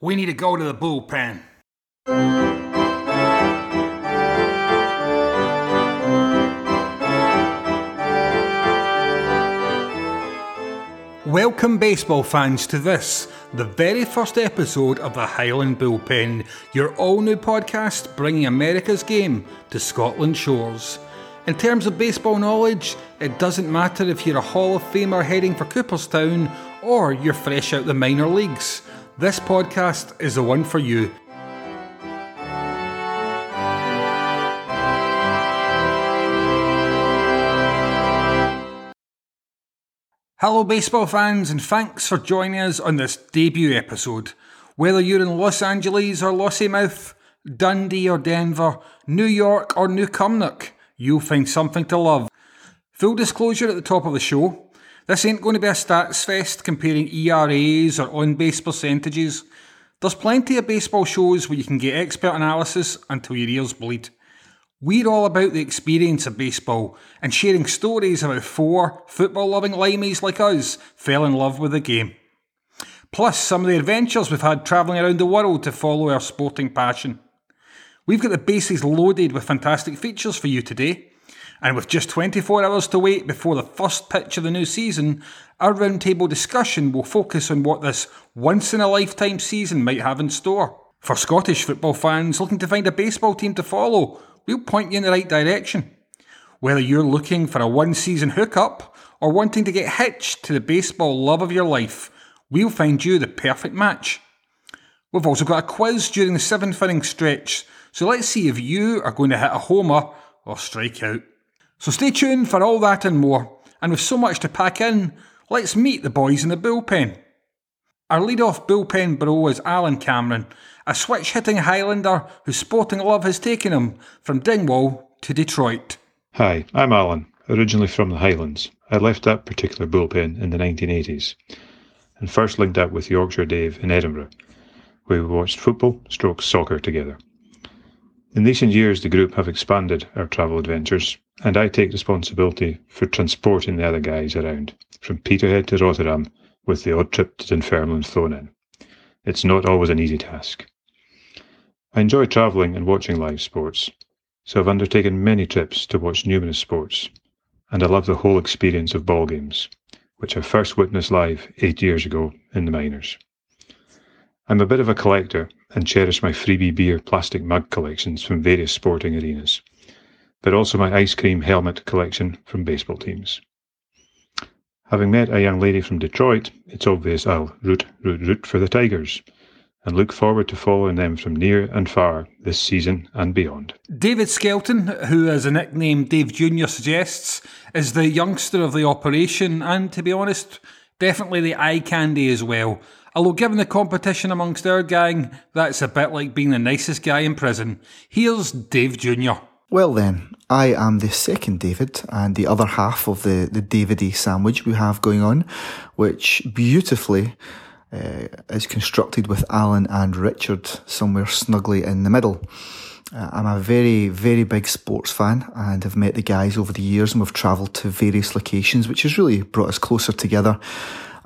We need to go to the bullpen. Welcome, baseball fans, to this, the very first episode of the Highland Bullpen, your all new podcast bringing America's game to Scotland shores. In terms of baseball knowledge, it doesn't matter if you're a Hall of Famer heading for Cooperstown or you're fresh out the minor leagues. This podcast is the one for you. Hello, baseball fans, and thanks for joining us on this debut episode. Whether you're in Los Angeles or Lossiemouth, Dundee or Denver, New York or New Cumnock, you'll find something to love. Full disclosure at the top of the show this ain't going to be a stats fest comparing ERAs or on base percentages. There's plenty of baseball shows where you can get expert analysis until your ears bleed. We're all about the experience of baseball and sharing stories about four football loving limeys like us fell in love with the game. Plus, some of the adventures we've had travelling around the world to follow our sporting passion. We've got the bases loaded with fantastic features for you today. And with just 24 hours to wait before the first pitch of the new season, our roundtable discussion will focus on what this once in a lifetime season might have in store. For Scottish football fans looking to find a baseball team to follow, we'll point you in the right direction. Whether you're looking for a one season hookup or wanting to get hitched to the baseball love of your life, we'll find you the perfect match. We've also got a quiz during the seventh inning stretch, so let's see if you are going to hit a homer or strike out. So stay tuned for all that and more, and with so much to pack in, let's meet the boys in the bullpen. Our lead-off bullpen bro is Alan Cameron, a switch hitting Highlander whose sporting love has taken him from Dingwall to Detroit. Hi, I'm Alan, originally from the Highlands. I left that particular bullpen in the 1980s and first linked up with Yorkshire Dave in Edinburgh, where we watched football stroke soccer together. In recent years, the group have expanded our travel adventures, and I take responsibility for transporting the other guys around, from Peterhead to Rotterdam, with the odd trip to Dunfermline thrown in. It's not always an easy task. I enjoy travelling and watching live sports, so I've undertaken many trips to watch numerous sports, and I love the whole experience of ball games, which I first witnessed live eight years ago in the minors. I'm a bit of a collector and cherish my freebie beer plastic mug collections from various sporting arenas, but also my ice cream helmet collection from baseball teams. Having met a young lady from Detroit, it's obvious I'll root, root, root for the Tigers and look forward to following them from near and far this season and beyond. David Skelton, who as a nickname Dave Jr. suggests, is the youngster of the operation and, to be honest, definitely the eye candy as well. Although, given the competition amongst our gang, that's a bit like being the nicest guy in prison. Here's Dave Jr. Well, then, I am the second David and the other half of the, the Davide sandwich we have going on, which beautifully uh, is constructed with Alan and Richard somewhere snugly in the middle. Uh, I'm a very, very big sports fan and have met the guys over the years and we've travelled to various locations, which has really brought us closer together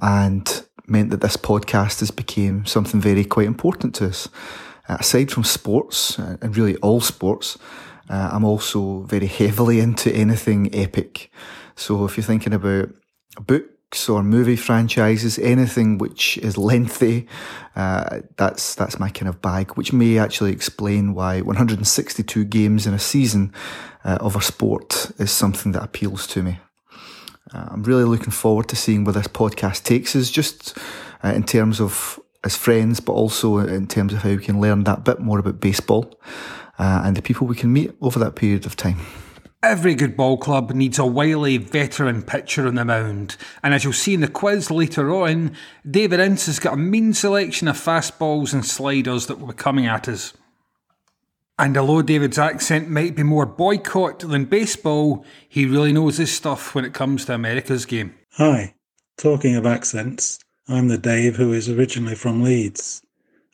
and meant that this podcast has become something very quite important to us. Uh, aside from sports, uh, and really all sports, uh, I'm also very heavily into anything epic. So if you're thinking about books or movie franchises, anything which is lengthy, uh, that's that's my kind of bag. Which may actually explain why 162 games in a season uh, of a sport is something that appeals to me. Uh, I'm really looking forward to seeing where this podcast takes us, just uh, in terms of as friends, but also in terms of how we can learn that bit more about baseball uh, and the people we can meet over that period of time. Every good ball club needs a wily veteran pitcher on the mound, and as you'll see in the quiz later on, David Ince has got a mean selection of fastballs and sliders that will be coming at us. And although David's accent might be more Boycott than baseball, he really knows his stuff when it comes to America's game. Hi, talking of accents, I'm the Dave who is originally from Leeds.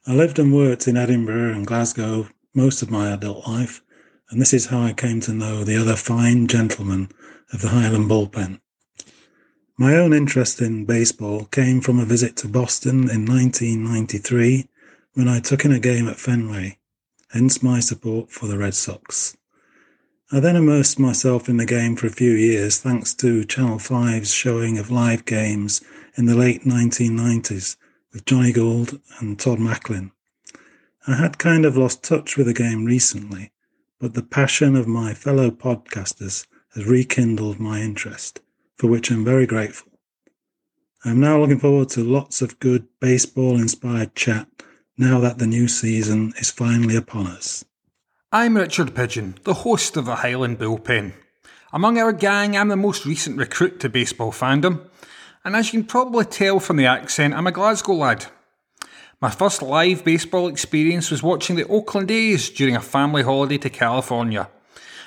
I lived and worked in Edinburgh and Glasgow most of my adult life and this is how I came to know the other fine gentlemen of the Highland Bullpen. My own interest in baseball came from a visit to Boston in 1993 when I took in a game at Fenway, hence my support for the Red Sox. I then immersed myself in the game for a few years thanks to Channel 5's showing of live games in the late 1990s with Jonny Gould and Todd Macklin. I had kind of lost touch with the game recently, but the passion of my fellow podcasters has rekindled my interest, for which I'm very grateful. I'm now looking forward to lots of good baseball inspired chat now that the new season is finally upon us. I'm Richard Pigeon, the host of the Highland Bullpen. Among our gang, I'm the most recent recruit to baseball fandom, and as you can probably tell from the accent, I'm a Glasgow lad. My first live baseball experience was watching the Oakland A's during a family holiday to California.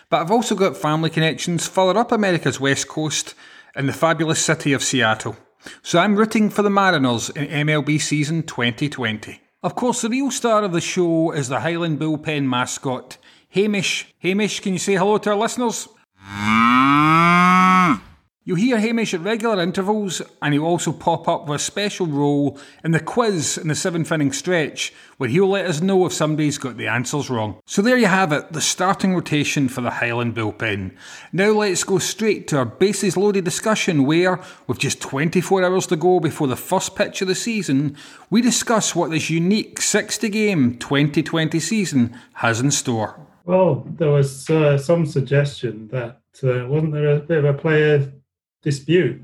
But I've also got family connections further up America's west coast in the fabulous city of Seattle. So I'm rooting for the Mariners in MLB season 2020. Of course, the real star of the show is the Highland Bullpen mascot, Hamish. Hamish, can you say hello to our listeners? You'll hear Hamish at regular intervals, and he'll also pop up with a special role in the quiz in the seventh inning stretch, where he'll let us know if somebody's got the answers wrong. So there you have it, the starting rotation for the Highland bullpen. Now let's go straight to our bases loaded discussion, where, with just 24 hours to go before the first pitch of the season, we discuss what this unique 60 game 2020 season has in store. Well, there was uh, some suggestion that uh, wasn't there a bit of a player dispute,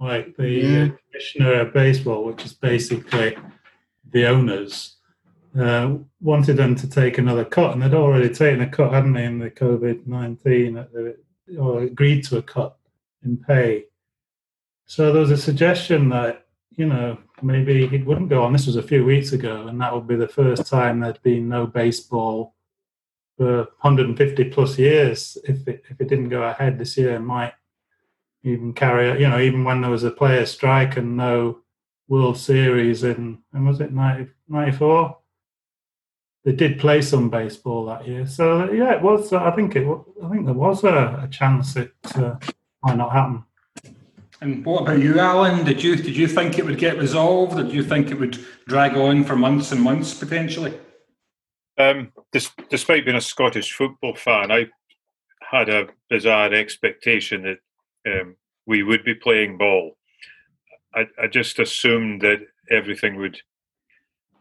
like the yeah. commissioner of baseball, which is basically the owners, uh, wanted them to take another cut, and they'd already taken a cut, hadn't they, in the COVID nineteen, or agreed to a cut in pay. So there was a suggestion that you know maybe it wouldn't go on. This was a few weeks ago, and that would be the first time there'd been no baseball for 150 plus years. If it, if it didn't go ahead this year, might even carry you know even when there was a player strike and no World Series in and was it 90, 94 they did play some baseball that year. So yeah it was I think it I think there was a, a chance it uh, might not happen. And what about you Alan? Did you did you think it would get resolved? Did you think it would drag on for months and months potentially? Um, despite being a Scottish football fan I had a bizarre expectation that um, we would be playing ball. I, I, just assumed that everything would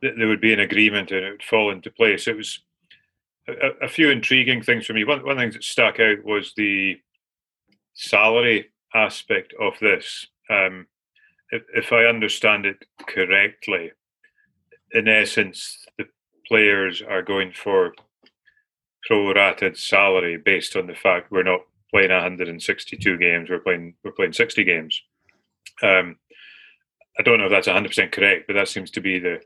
that there would be an agreement and it would fall into place. It was a, a few intriguing things for me. One one thing that stuck out was the salary aspect of this. Um, if, if I understand it correctly, in essence, the players are going for pro-rated salary based on the fact we're not playing 162 games. We're playing we're playing 60 games. Um, I don't know if that's 100 percent correct, but that seems to be the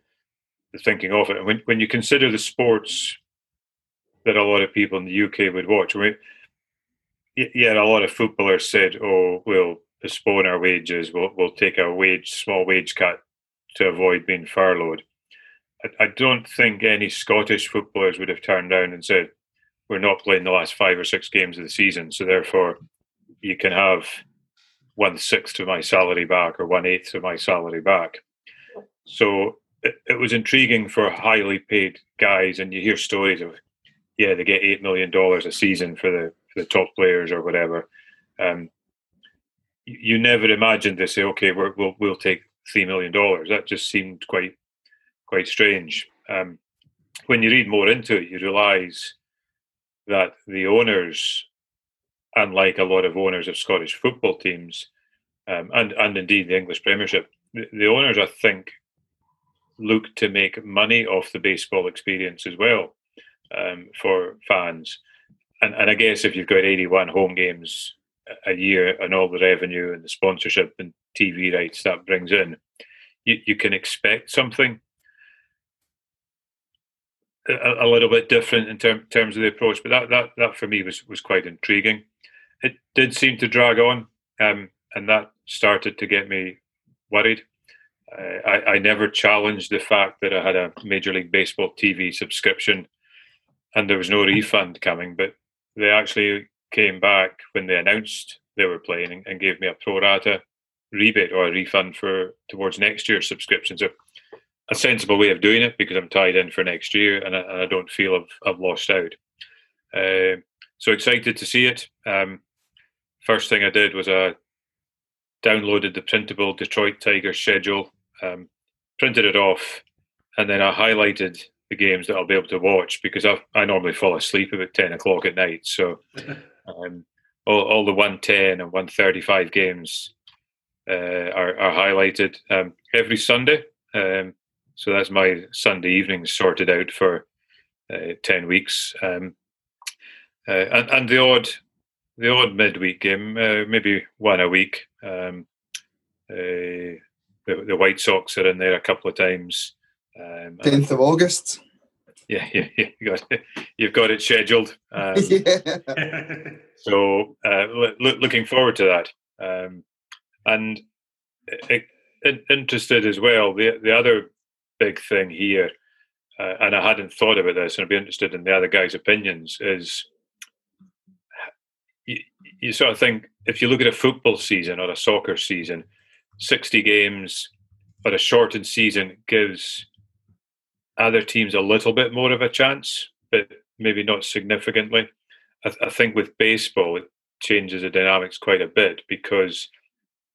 the thinking of it. And when when you consider the sports that a lot of people in the UK would watch, I mean, yeah, a lot of footballers said, "Oh, we'll postpone our wages. We'll we'll take a wage small wage cut to avoid being furloughed." I, I don't think any Scottish footballers would have turned down and said, we're not playing the last five or six games of the season, so therefore you can have one sixth of my salary back or one eighth of my salary back. So it, it, was intriguing for highly paid guys, and you hear stories of yeah they get eight million dollars a season for the for the top players or whatever. Um, you never imagined they say okay we will we'll take three million dollars. That just seemed quite quite strange. Um, when you read more into it, you realise that the owners, unlike a lot of owners of Scottish football teams, um, and and indeed the English Premiership, the, the owners I think look to make money off the baseball experience as well um, for fans. And, and I guess if you've got 81 home games a year and all the revenue and the sponsorship and TV rights that brings in, you, you can expect something a, a little bit different in term, terms of the approach. But that, that, that for me was, was quite intriguing. It did seem to drag on, um, and that started to get me worried. Uh, I, I never challenged the fact that I had a Major League Baseball TV subscription and there was no refund coming, but they actually came back when they announced they were playing and gave me a pro rata rebate or a refund for towards next year's subscription. So a sensible way of doing it because I'm tied in for next year and I, and I don't feel I've, I've lost out. Uh, so excited to see it. Um, first thing I did was I downloaded the printable Detroit Tigers schedule, um, printed it off, and then I highlighted the games that I'll be able to watch because I, I normally fall asleep about 10 o'clock at night. So um, all, all the 110 and 135 games uh, are, are highlighted um, every Sunday. Um, so that's my Sunday evenings sorted out for uh, 10 weeks. Um, uh, and, and the odd the odd midweek game, uh, maybe one a week. Um, uh, the, the White Sox are in there a couple of times. Um, 10th of August. Yeah, yeah, yeah, you got it. You've got it scheduled. Um, yeah. so uh, lo- looking forward to that. Um, and it, it, interested as well. The the other big thing here, uh, and I hadn't thought about this, and I'd be interested in the other guy's opinions. Is you, you sort of think if you look at a football season or a soccer season, sixty games or a shortened season gives other teams a little bit more of a chance, but maybe not significantly. I, th- I think with baseball, it changes the dynamics quite a bit because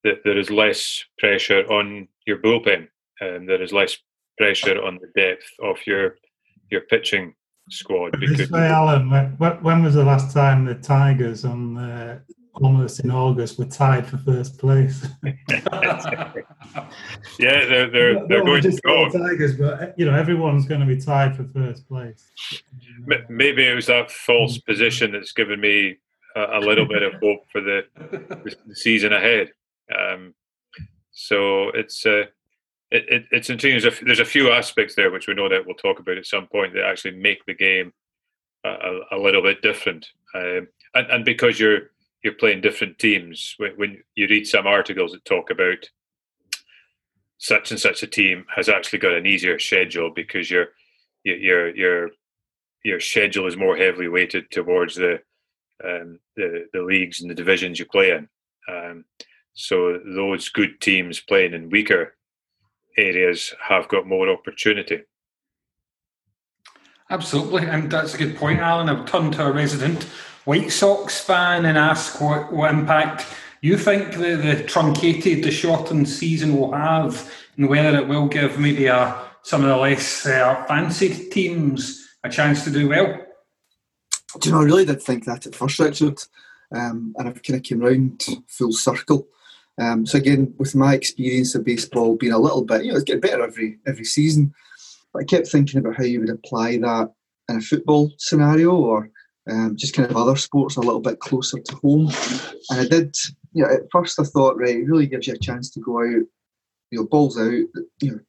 th- there is less pressure on your bullpen, and there is less pressure on the depth of your your pitching squad. Because way, Alan, when, when was the last time the Tigers on uh, almost in August were tied for first place? yeah, they're they're, they're going to go. Tigers, but you know everyone's going to be tied for first place. Maybe it was that false position that's given me a, a little bit of hope for the, the season ahead. Um, so it's. Uh, it, it, it's interesting. There's a, there's a few aspects there which we know that we'll talk about at some point that actually make the game a, a little bit different. Um, and, and because you're you're playing different teams, when, when you read some articles that talk about such and such a team has actually got an easier schedule because your your your your schedule is more heavily weighted towards the um, the the leagues and the divisions you play in. Um, so those good teams playing in weaker areas have got more opportunity. Absolutely, and that's a good point, Alan. I've turned to a resident White Sox fan and ask what, what impact you think the, the truncated, the shortened season will have, and whether it will give maybe a, some of the less uh, fancied teams a chance to do well. Do you know, I really did think that at first, Richard, um, and I've kind of came round full circle. Um, so again, with my experience of baseball being a little bit, you know, it's getting better every every season. But I kept thinking about how you would apply that in a football scenario or um, just kind of other sports a little bit closer to home. And I did, you know, at first I thought, right, it really gives you a chance to go out, you know, balls out, you know,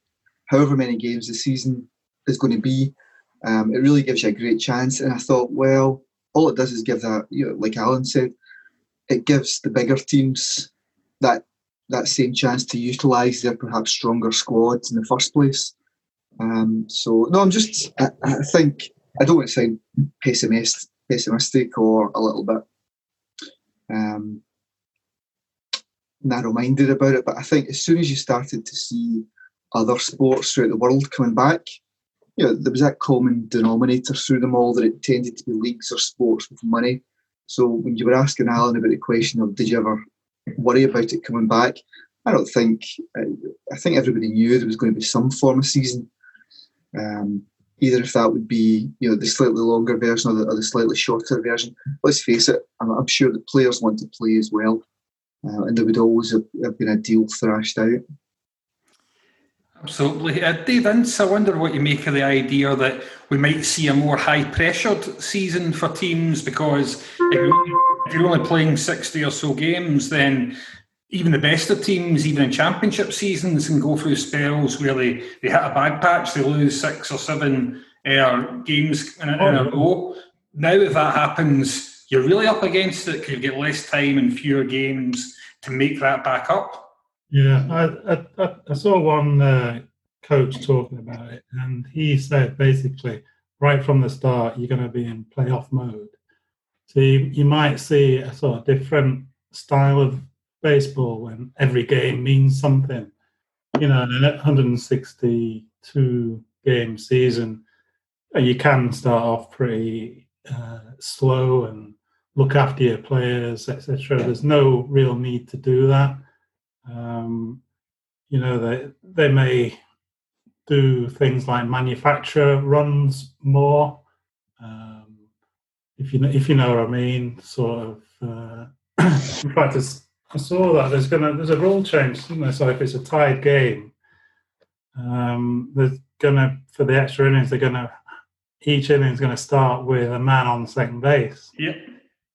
however many games the season is going to be. Um, it really gives you a great chance. And I thought, well, all it does is give that, you know, like Alan said, it gives the bigger teams that that same chance to utilise their perhaps stronger squads in the first place. Um, so no, I'm just I, I, think I don't want to sound pessimist, pessimistic or a little bit um, narrow-minded about it, but I think as soon as you started to see other sports throughout the world coming back, you know, there was that common denominator through them all that it tended to be leagues or sports with money. So when you were asking Alan about the question of did you ever worry about it coming back. I don't think. I think everybody knew there was going to be some form of season. Um, either if that would be you know the slightly longer version or the, or the slightly shorter version. Let's face it, I'm, I'm, sure the players want to play as well, uh, and there would always have, have, been a deal thrashed out. Absolutely. Uh, Dave Ince, I wonder what you make of the idea that we might see a more high pressured season for teams because if you're, only playing 60 or so games, then even the best of teams, even in championship seasons, can go through spells where they, they hit a bad patch, they lose six or seven uh, games in a, in a row. Now, if that happens, you're really up against it because you get less time and fewer games to make that back up. Yeah, I, I, I saw one uh, coach talking about it, and he said basically right from the start you're going to be in playoff mode. So you, you might see a sort of different style of baseball when every game means something. You know, in a 162 game season, uh, you can start off pretty uh, slow and look after your players, etc. There's no real need to do that. Um, you know, they they may do things like manufacture runs more. Um, if you know, if you know what I mean, sort of. Uh, in fact, I saw that there's gonna there's a rule change, isn't there? So if it's a tied game, um, there's gonna for the extra innings, they're gonna each inning is going to start with a man on second base. Yep.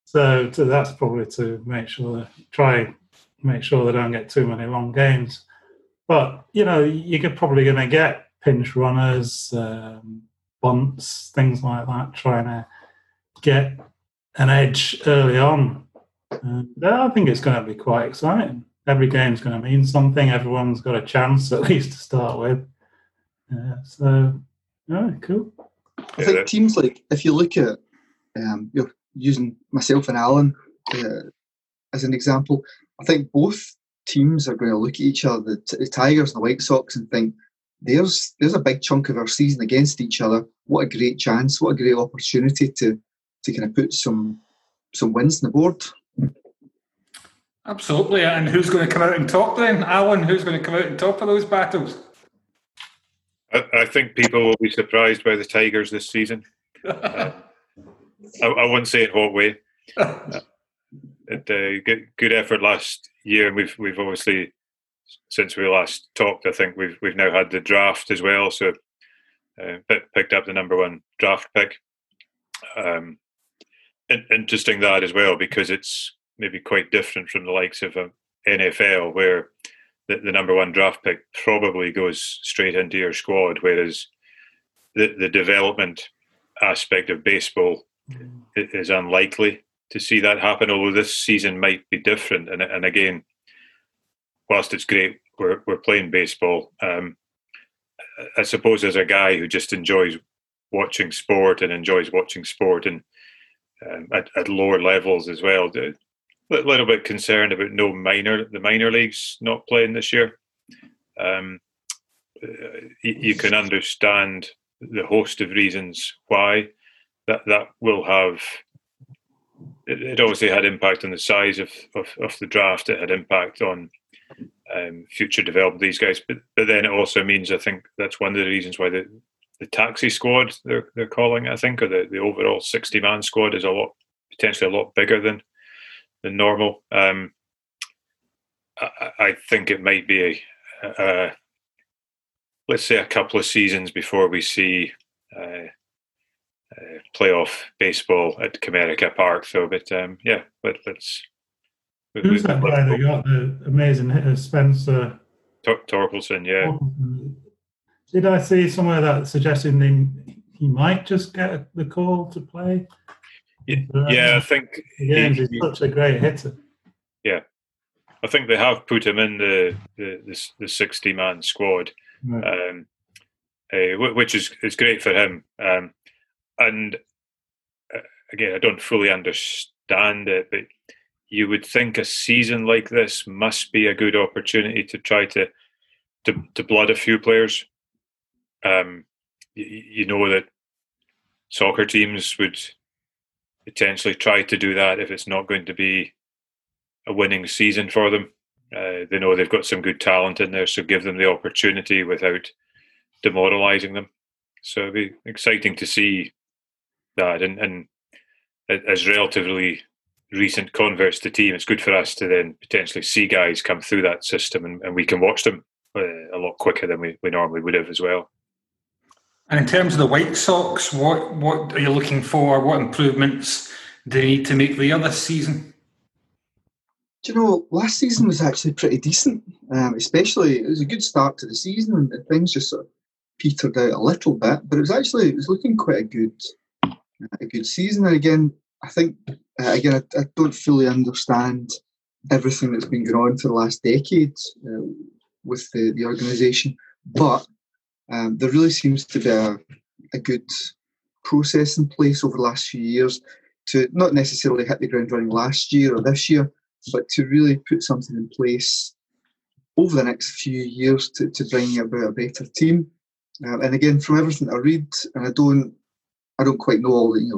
So, to, that's probably to make sure that try make sure they don't get too many long games. But you know, you're probably going to get pinch runners, um, bunts, things like that, trying to get an edge early on. Uh, I think it's going to be quite exciting. Every game's going to mean something. Everyone's got a chance at least to start with. Uh, so, yeah, cool. I think teams like if you look at um, you're using myself and Alan uh, as an example, I think both teams are going to look at each other, the, the Tigers and the White Sox, and think there's there's a big chunk of our season against each other. What a great chance! What a great opportunity to to kind of put some some wins on the board. Absolutely, and who's going to come out and top then, Alan? Who's going to come out and top of those battles? I, I think people will be surprised by the Tigers this season. uh, I, I wouldn't say in what way. It, uh, good, good effort last year, and we've we've obviously since we last talked. I think we've we've now had the draft as well, so uh, picked up the number one draft pick. Um, interesting that as well because it's maybe quite different from the likes of um, NFL, where the, the number one draft pick probably goes straight into your squad, whereas the the development aspect of baseball mm. is unlikely to see that happen. Although this season might be different, and and again, whilst it's great, we're we're playing baseball. Um, I suppose as a guy who just enjoys watching sport and enjoys watching sport and um, at, at lower levels as well, a little bit concerned about no minor the minor leagues not playing this year. Um, you can understand the host of reasons why that that will have it, it obviously had impact on the size of, of, of the draft. It had impact on um, future development of these guys. But but then it also means I think that's one of the reasons why the the taxi squad they're they're calling I think, or the, the overall sixty man squad is a lot potentially a lot bigger than than normal. Um, I, I, think it might be a, a, let's say a couple of seasons before we see uh, uh, playoff baseball at Comerica Park. So, but um, yeah, but let's. Who's that guy that got the amazing hitter, Spencer Tor- Torkelson? Yeah. Did I see somewhere that suggesting he, he might just get the call to play? Yeah, yeah I think he, he's such a great hitter. Yeah, I think they have put him in the the, the, the sixty man squad, right. um, uh, which is is great for him. Um, and uh, again, I don't fully understand it, but you would think a season like this must be a good opportunity to try to to, to blood a few players. Um, you, you know that soccer teams would potentially try to do that if it's not going to be a winning season for them. Uh, they know they've got some good talent in there, so give them the opportunity without demoralising them. So it'd be exciting to see that. And, and as relatively recent converts to team, it's good for us to then potentially see guys come through that system and, and we can watch them uh, a lot quicker than we, we normally would have as well. And in terms of the White Sox, what what are you looking for? What improvements do you need to make there this season? Do you know, last season was actually pretty decent. Um, especially, it was a good start to the season, and things just sort of petered out a little bit. But it was actually it was looking quite a good a good season. And again, I think uh, again I, I, don't fully understand everything that's been going on for the last decade uh, with the, the organisation, but um, there really seems to be a, a good process in place over the last few years to not necessarily hit the ground running last year or this year, but to really put something in place over the next few years to, to bring about a better team. Uh, and again, from everything I read, and I don't, I don't quite know all the, you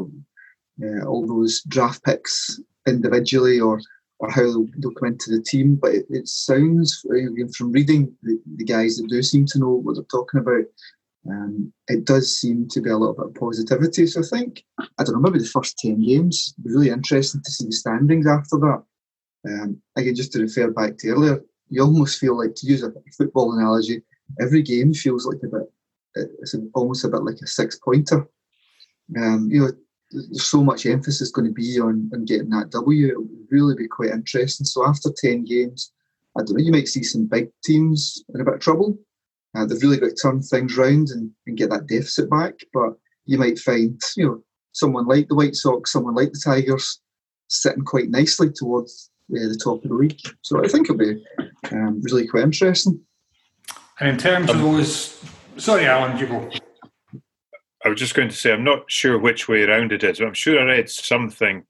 know, uh, all those draft picks individually or or how they'll, come into the team. But it, it sounds from reading the, the, guys that do seem to know what they're talking about. Um, it does seem to be a little bit of positivity. So I think I don't know, maybe the first ten games. Really interesting to see the standings after that. Um, again, just to refer back to earlier, you almost feel like to use a football analogy, every game feels like a bit. It's almost a bit like a six pointer. Um, you know, there's so much emphasis going to be on, on getting that W. It will really be quite interesting. So after 10 games, I don't know, you might see some big teams in a bit of trouble. Uh, they've really got to turn things round and, and get that deficit back. But you might find, you know, someone like the White Sox, someone like the Tigers, sitting quite nicely towards uh, the top of the league. So I think it'll be um, really quite interesting. And in terms of those, sorry, Alan, you go. I was just going to say, I'm not sure which way around it is, but I'm sure I read something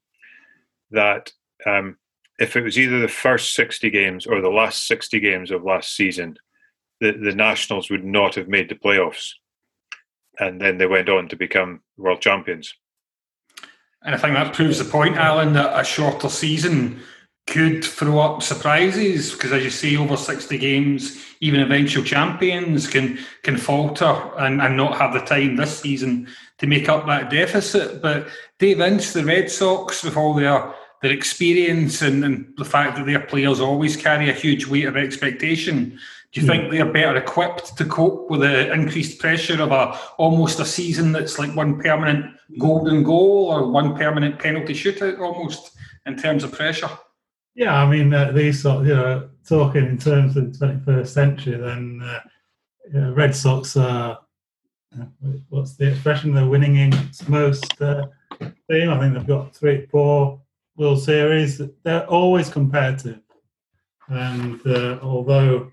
that um, if it was either the first 60 games or the last 60 games of last season, the, the Nationals would not have made the playoffs. And then they went on to become world champions. And I think that proves the point, Alan, that a shorter season could throw up surprises because, as you say, over 60 games, even eventual champions can can falter and, and not have the time this season to make up that deficit. But Dave Ince, the Red Sox, with all their their experience and, and the fact that their players always carry a huge weight of expectation, do you hmm. think they're better equipped to cope with the increased pressure of a almost a season that's like one permanent golden goal or one permanent penalty shootout almost in terms of pressure? Yeah, I mean, uh, these sort, you know, talking in terms of the 21st century, then uh, you know, Red Sox are uh, what's the expression? They're winning in most uh, team. I think they've got three, four World Series. They're always competitive, and uh, although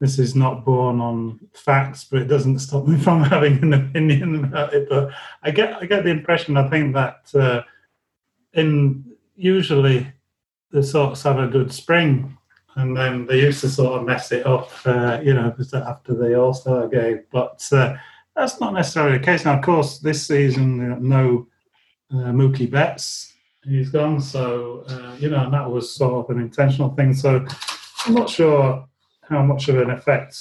this is not born on facts, but it doesn't stop me from having an opinion about it. But I get I get the impression. I think that uh, in usually the Sox have a good spring, and then they used to sort of mess it up, uh, you know, after the All Star game. But uh, that's not necessarily the case. Now, of course, this season, no uh, Mookie Betts, he's gone. So, uh, you know, and that was sort of an intentional thing. So, I'm not sure how much of an effect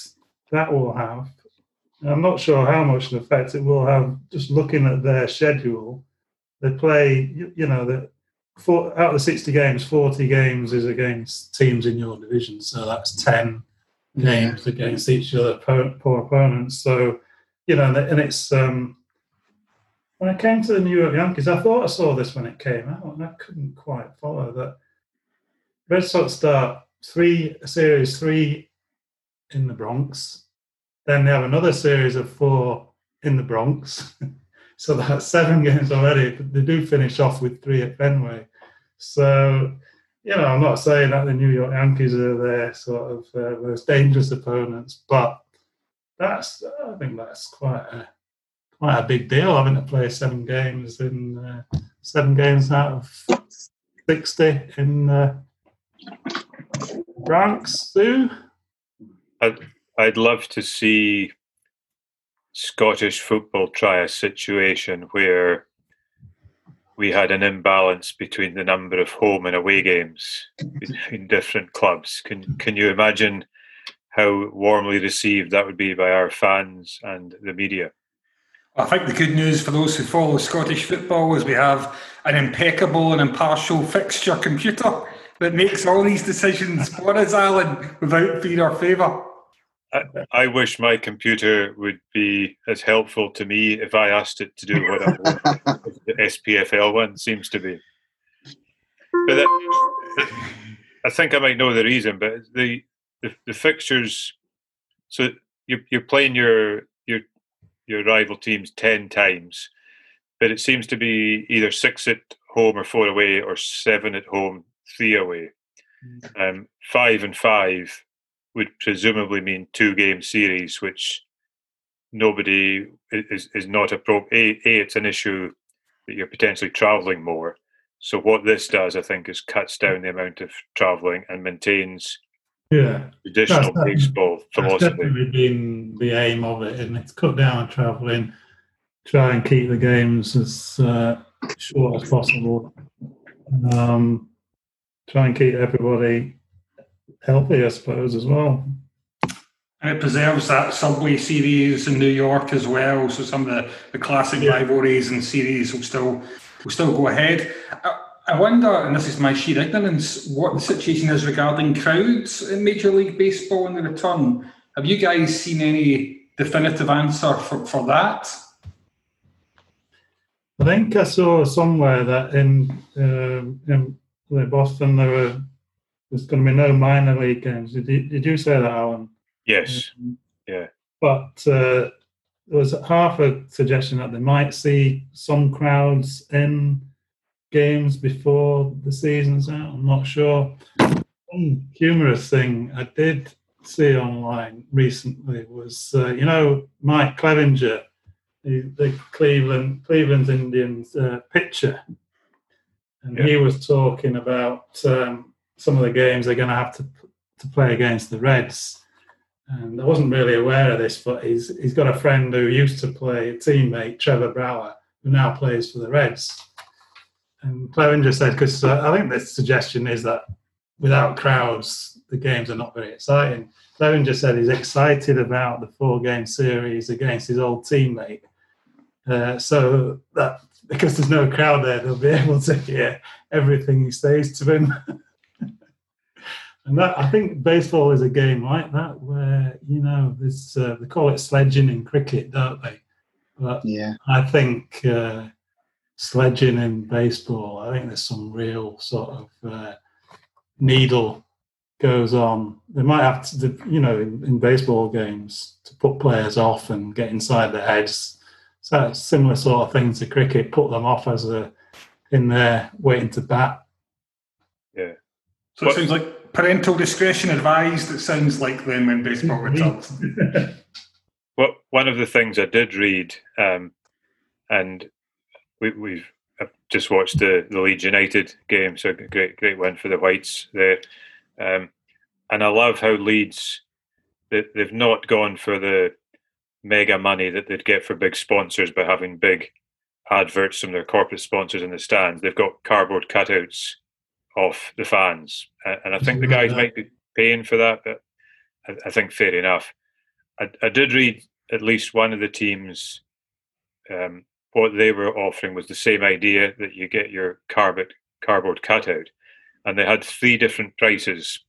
that will have. I'm not sure how much of an effect it will have just looking at their schedule. They play, you, you know, that four, out of the 60 games, 40 games is against teams in your division. So that's 10 games yeah. against each other, poor opponents. So, you know, and it's, um, when I came to the New York Yankees, I thought I saw this when it came out, and I couldn't quite follow that. Red Sox start three series three in the Bronx, then they have another series of four in the Bronx, So that's seven games already. They do finish off with three at Fenway. So, you know, I'm not saying that the New York Yankees are their sort of uh, most dangerous opponents, but that's I think that's quite a quite a big deal having to play seven games in uh, seven games out of sixty in uh, Bronx. Sue? I'd, I'd love to see Scottish football try a situation where we had an imbalance between the number of home and away games in different clubs. Can can you imagine how warmly received that would be by our fans and the media? I think the good news for those who follow Scottish football is we have an impeccable and impartial fixture computer that makes all these decisions for us, Alan, without fear or favour. I, I, wish my computer would be as helpful to me if I asked it to do what the SPFL one seems to be. But that, I think I might know the reason, but the the, the fixtures. So you're you're playing your your your rival teams ten times, but it seems to be either six at home or four away, or seven at home, three away. Hmm. Um, five and five would presumably mean two game series, which nobody is is not a pro. A, a it's an issue that you're potentially traveling more. So what this does, I think, is cuts down the amount of traveling and maintains Yeah, traditional That's- baseball that's philosophy. definitely been the aim of it, and it's cut down on travelling, try and keep the games as uh, short as possible, um, try and keep everybody healthy, I suppose, as well. And it preserves that Subway series in New York as well. So some of the, the classic Yeah. rivalries and series will still will still go ahead. I, I wonder, and this is my sheer ignorance, what the situation is regarding crowds in Major League Baseball in the return. Have you guys seen any definitive answer for, for that? I think I saw somewhere that in, um in Boston there were there's going to be no minor league games. Did you, did you say that, Alan? Yes. Um, Yeah. But uh, there was half a suggestion that they might see some crowds in games before the season's out. I'm not sure. One humorous thing I did see online recently was, uh, you know, Mike Clevinger, the, the Cleveland Cleveland Indians uh, pitcher, and he was talking about um, some of the games they're going to have to to play against the Reds. And I wasn't really aware of this, but he's he's got a friend who used to play, teammate Trevor Bauer, who now plays for the Reds. And Clevinger said, because uh, I think the suggestion is that without crowds, the games are not very exciting. Clevinger said he's excited about the four-game series against his old teammate. Uh, so that because there's no crowd there, they'll be able to hear everything he says to him. And that I think baseball is a game like that where you know there's uh, they call it sledging in cricket, don't they? But Yeah. I think uh, sledging in baseball, I think there's some real sort of uh, needle goes on. They might have to, you know, in, in baseball games to put players off and get inside their heads. So it's similar sort of thing to cricket, put them off as a in there waiting to bat. Yeah. So What- it seems like parental discretion advised. It sounds like them when baseball returns. Well, one of the things I did read, um, and we, we've I've just watched the, the Leeds United game, so a great great win for the Whites there. Um, and I love how Leeds they, they've not gone for the mega money that they'd get for big sponsors by having big adverts from their corporate sponsors in the stands. They've got cardboard cutouts of the fans, and, I think the guys might be paying for that, but I, think fair enough. I, I did read at least one of the teams. Um, what they were offering was the same idea that you get your cardboard cardboard cutout, and they had three different prices,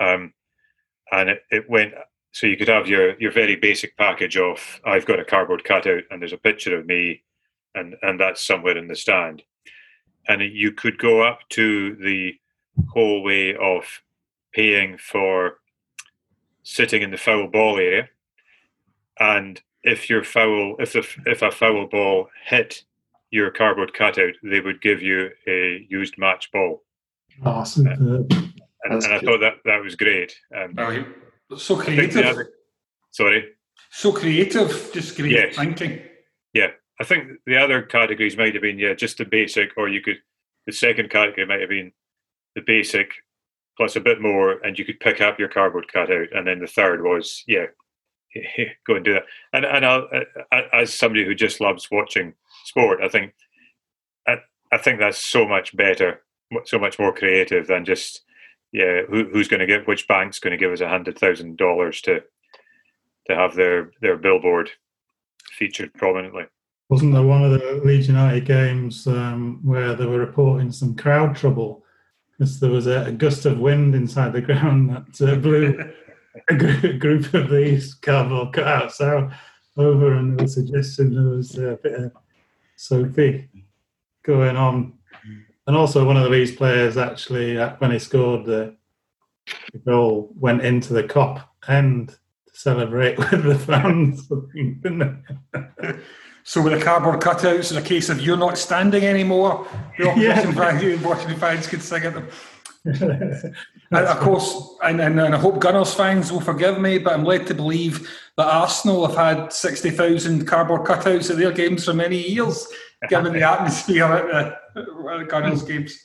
um, and it, it went so you could have your your very basic package of I've got a cardboard cutout and there's a picture of me, and and that's somewhere in the stand, and you could go up to the whole way of paying for sitting in the foul ball area, and if your foul, if the, if a foul ball hit your cardboard cutout, they would give you a used match ball, Awesome. Uh, and, and I thought that that was great. Um, Right. So I the creative. other- sorry, So creative. Just great Yes. thinking. I think the other categories might have been yeah, just the basic, or you could the second category might have been the basic plus a bit more, and you could pick up your cardboard cutout, and then the third was yeah, go and do that. And and I'll, I, as somebody who just loves watching sport, I think I, I think that's so much better, so much more creative than just yeah, who, who's going to give which bank's going to give us a hundred thousand dollars to to have their their billboard featured prominently. Wasn't there one of the Leeds United games um, where they were reporting some crowd trouble because there was a, a gust of wind inside the ground that uh, blew a gr- group of these cardboard cutouts out over, and there was a suggestion there was a bit of Sophie going on. And also, one of the Leeds players actually, uh, when he scored the goal, went into the Kop end to celebrate with the fans. didn't they? So with the cardboard cutouts, it's a case of you're not standing anymore. The opposition fans, watching fans could sing at them. And of course, and, and, and I hope Gunners fans will forgive me, but I'm led to believe that Arsenal have had 60,000 cardboard cutouts at their games for many years, given the atmosphere at the, at the Gunners games.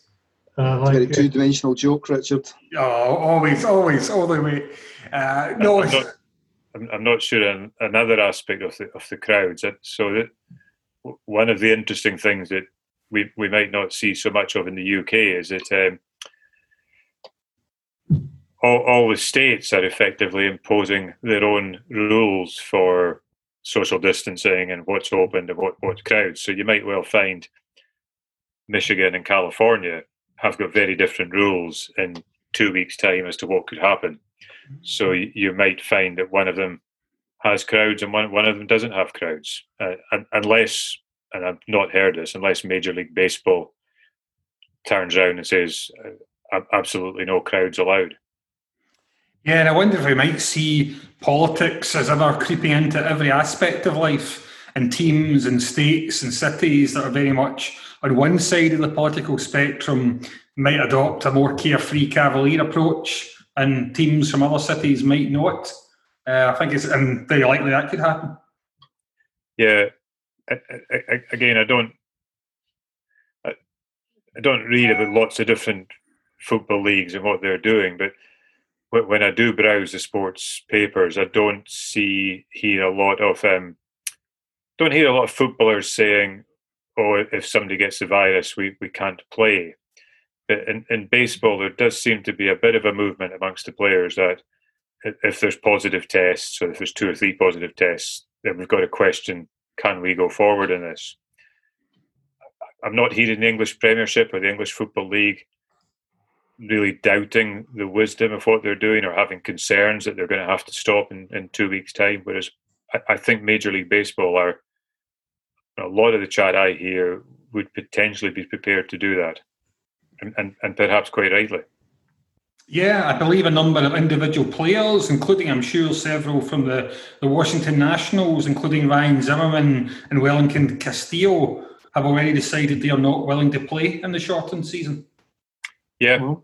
I Very like it. two-dimensional joke, Richard. Oh, always, always, all the way. Uh, no, I'm I'm, not sure an, another aspect of the of the crowds. So that one of the interesting things that we we might not see so much of in the UK is that um, all, all the states are effectively imposing their own rules for social distancing and what's open and what what's crowds. So you might well find Michigan and California have got very different rules in two weeks' time as to what could happen. So you might find that one of them has crowds and one one of them doesn't have crowds, uh, unless and I've not heard this unless Major League Baseball turns around and says uh, absolutely no crowds allowed. Yeah, and I wonder if we might see politics as ever creeping into every aspect of life and teams and states and cities that are very much on one side of the political spectrum might adopt a more carefree cavalier approach and teams from other cities might not. Uh, I think it's and very likely that could happen. Yeah, I, I, again, I don't, I, I don't read about lots of different football leagues and what they're doing, but when I do browse the sports papers, I don't see hear a lot of um, don't hear a lot of footballers saying, "Oh, if somebody gets the virus, we, we can't play." In, in baseball, there does seem to be a bit of a movement amongst the players that if there's positive tests, or if there's two or three positive tests, then we've got to question can we go forward in this? I'm not hearing the English Premiership or the English Football League really doubting the wisdom of what they're doing or having concerns that they're going to have to stop in, in two weeks' time. Whereas I, I think Major League Baseball are a lot of the chat I hear would potentially be prepared to do that, and, and, and perhaps quite rightly. Yeah, I believe a number of individual players, including I'm sure several from the, the Washington Nationals, including Ryan Zimmerman and Wellington Castillo, have already decided they are not willing to play in the shortened season. Yeah, Well,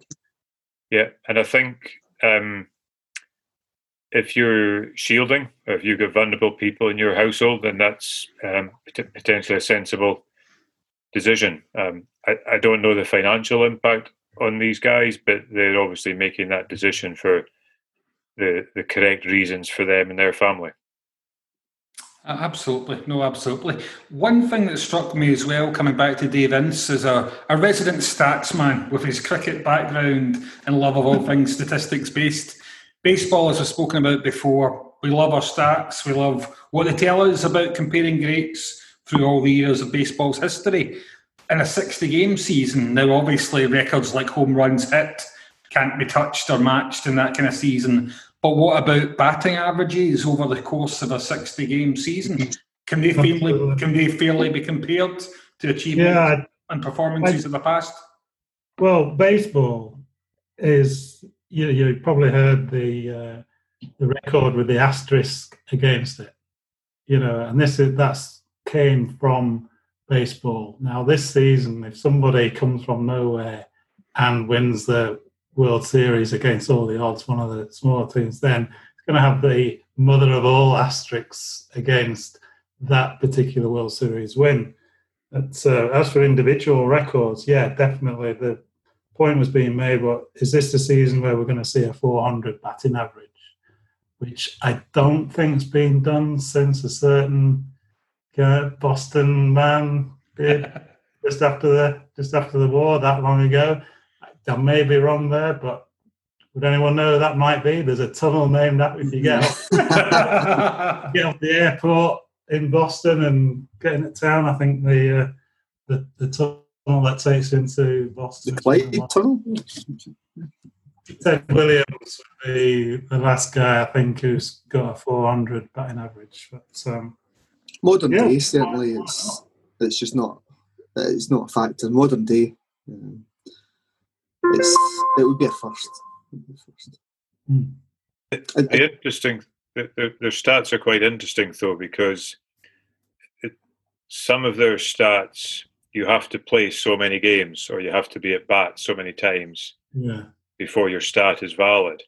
Yeah, and I think um, if you're shielding, or if you've got vulnerable people in your household, then that's um, potentially a sensible decision. Um, I, don't know the financial impact on these guys, but they're obviously making that decision for the the correct reasons for them and their family. Absolutely, no, absolutely. One thing that struck me as well, coming back to Dave Ince, as a, a resident stats man with his cricket background and love of all things statistics based. Baseball, as we've spoken about before, we love our stats, we love what they tell us about comparing greats through all the years of baseball's history. In a 60 game season, now obviously records like home runs hit can't be touched or matched in that kind of season. But what about batting averages over the course of a 60 game season? Can they fairly, can they fairly be compared to achievements Yeah, and performances of the past? Well, baseball is you you probably heard the uh, the record with the asterisk against it, you know, and this is that's came from baseball. Now this season, if somebody comes from nowhere and wins the World Series against all the odds, one of the smaller teams, then it's going to have the mother of all asterisks against that particular World Series win. But uh, as for individual records, yeah, definitely the point was being made. What is this the season where we're going to see a 400 batting average, which I don't think's been done since a certain uh, Boston man did just after the just after the war that long ago. I may be wrong there, but would anyone know who that might be? There's a tunnel named after if you get off, get off the airport in Boston and get into town. I think the uh, the, the tunnel that takes into Boston. the Clyde Tunnel. Ted Williams would be the last guy I think who's got a 400 batting average. But um, Modern Yeah. day, certainly, it's it's just not it's not a factor. Modern day, um, it's it would be a first. Be a first. hmm. And- The interesting, the, the, their stats are quite interesting though because it, some of their stats you have to play so many games or you have to be at bat so many times yeah, before your stat is valid.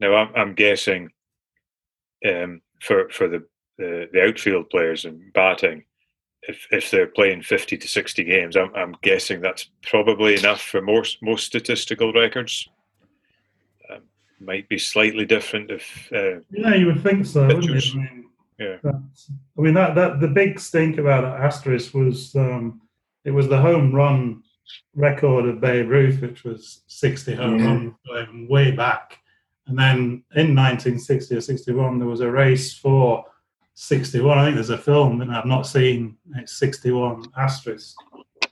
Now I'm, I'm guessing um, for for the, the the outfield players and batting, if if they're playing fifty to sixty games, I'm I'm guessing that's probably enough for most most statistical records. Um, might be slightly different if. Uh, yeah, you would think so, wouldn't it? I mean, yeah. I mean that that the big stink about Asterisk was um, it was the home run record of Babe Ruth, which was 60 home yeah. runs way back. And then in 1960 or 61, there was a race for 61. I think there's a film that I've not seen. It's 61 asterisk.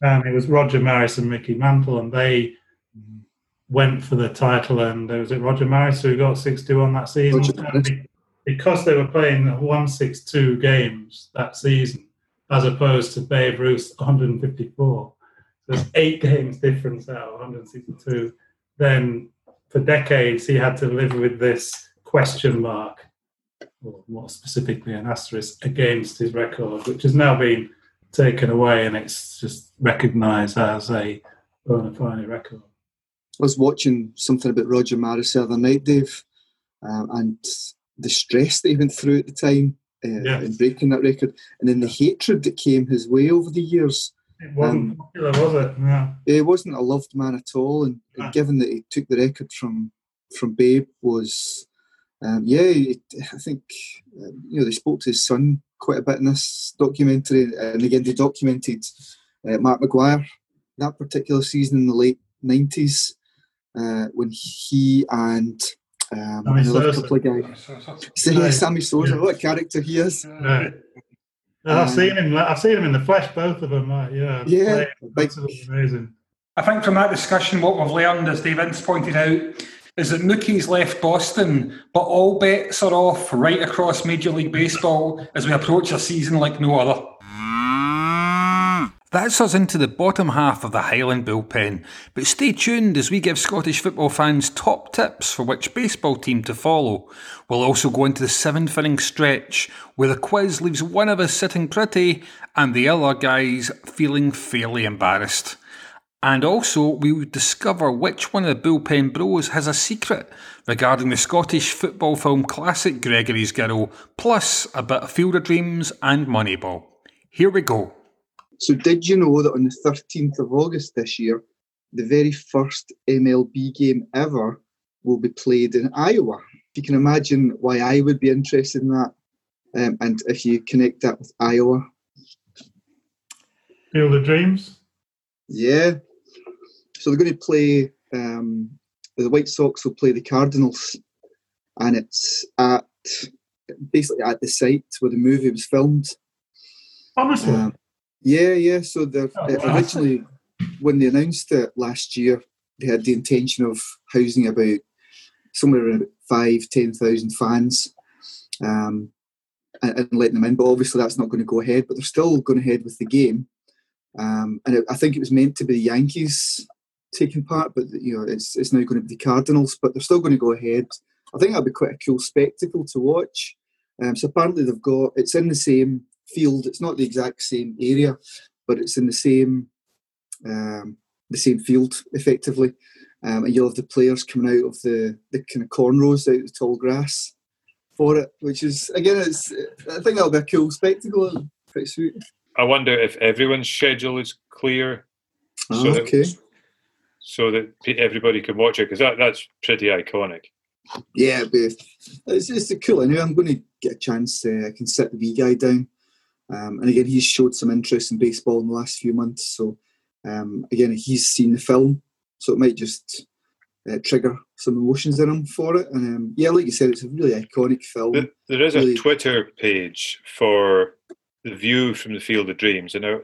And it was Roger Maris and Mickey Mantle, and they went for the title. And was it Roger Maris who got 61 that season. Because they were playing 162 games that season, as opposed to Babe Ruth's 154 there's eight games difference out of 162. Then for decades he had to live with this question mark, or more specifically an asterisk, against his record, which has now been taken away and it's just recognised as a bona fide record. I was watching something about Roger Maris the other night, Dave, um, and the stress that he went through at the time uh, yes. in breaking that record, and then the hatred that came his way over the years. It wasn't um, popular, was it? Yeah. He wasn't a loved man at all, and, yeah. and given that he took the record from from Babe, was um, yeah, I think um, you know they spoke to his son quite a bit in this documentary, and again they documented uh, Mark McGwire that particular season in the late nineties uh, when he and um, another couple of guys, Sammy Sosa, what a character he is. Right. I've um, seen him. I've seen him in the flesh, both of them. yeah, yeah, absolutely amazing. I think from that discussion, what we've learned, as David's pointed out, is that Mookie's left Boston, but all bets are off right across Major League Baseball as we approach a season like no other. That's us into the bottom half of the Highland bullpen, but stay tuned as we give Scottish football fans top tips for which baseball team to follow. We'll also go into the seventh inning stretch, where the quiz leaves one of us sitting pretty and the other guys feeling fairly embarrassed. And also, we would discover which one of the bullpen bros has a secret regarding the Scottish football film classic Gregory's Girl, plus a bit of Field of Dreams and Moneyball. Here we go. So, did you know that on the 13th of August this year, the very first MLB game ever will be played in Iowa? If you can imagine why I would be interested in that, um, and if you connect that with Iowa. Field of Dreams? Yeah. So, they're going to play, um, the White Sox will play the Cardinals, and it's at basically at the site where the movie was filmed. Honestly. Um, yeah, yeah. So oh, originally, when they announced it last year, they had the intention of housing about somewhere around five, ten thousand fans, um, and, and, letting them in. But obviously, that's not going to go ahead. But they're still going ahead with the game, um, and it, I think it was meant to be the Yankees taking part, but you know, it's it's now going to be the Cardinals. But they're still going to go ahead. I think that'd be quite a cool spectacle to watch. Um, so apparently, they've got it's in the same field. It's not the exact same area, but it's in the same um, the same field effectively. Um, and you'll have the players coming out of the, the kind of cornrows out of the tall grass for it, which is again, it's I think that'll be a cool spectacle. Pretty sweet. I wonder if everyone's schedule is clear, so oh, okay. So that everybody can watch it because that, that's pretty iconic. Yeah, but it's just cool. Anyway, I'm going to get a chance. Uh, I can sit the wee guy down um, and again, he's showed some interest in baseball in the last few months. So um, again, he's seen the film, so it might just uh, trigger some emotions in him for it. And um, yeah, like you said, it's a really iconic film. There, there is really... a Twitter page for the view from the Field of Dreams, and I,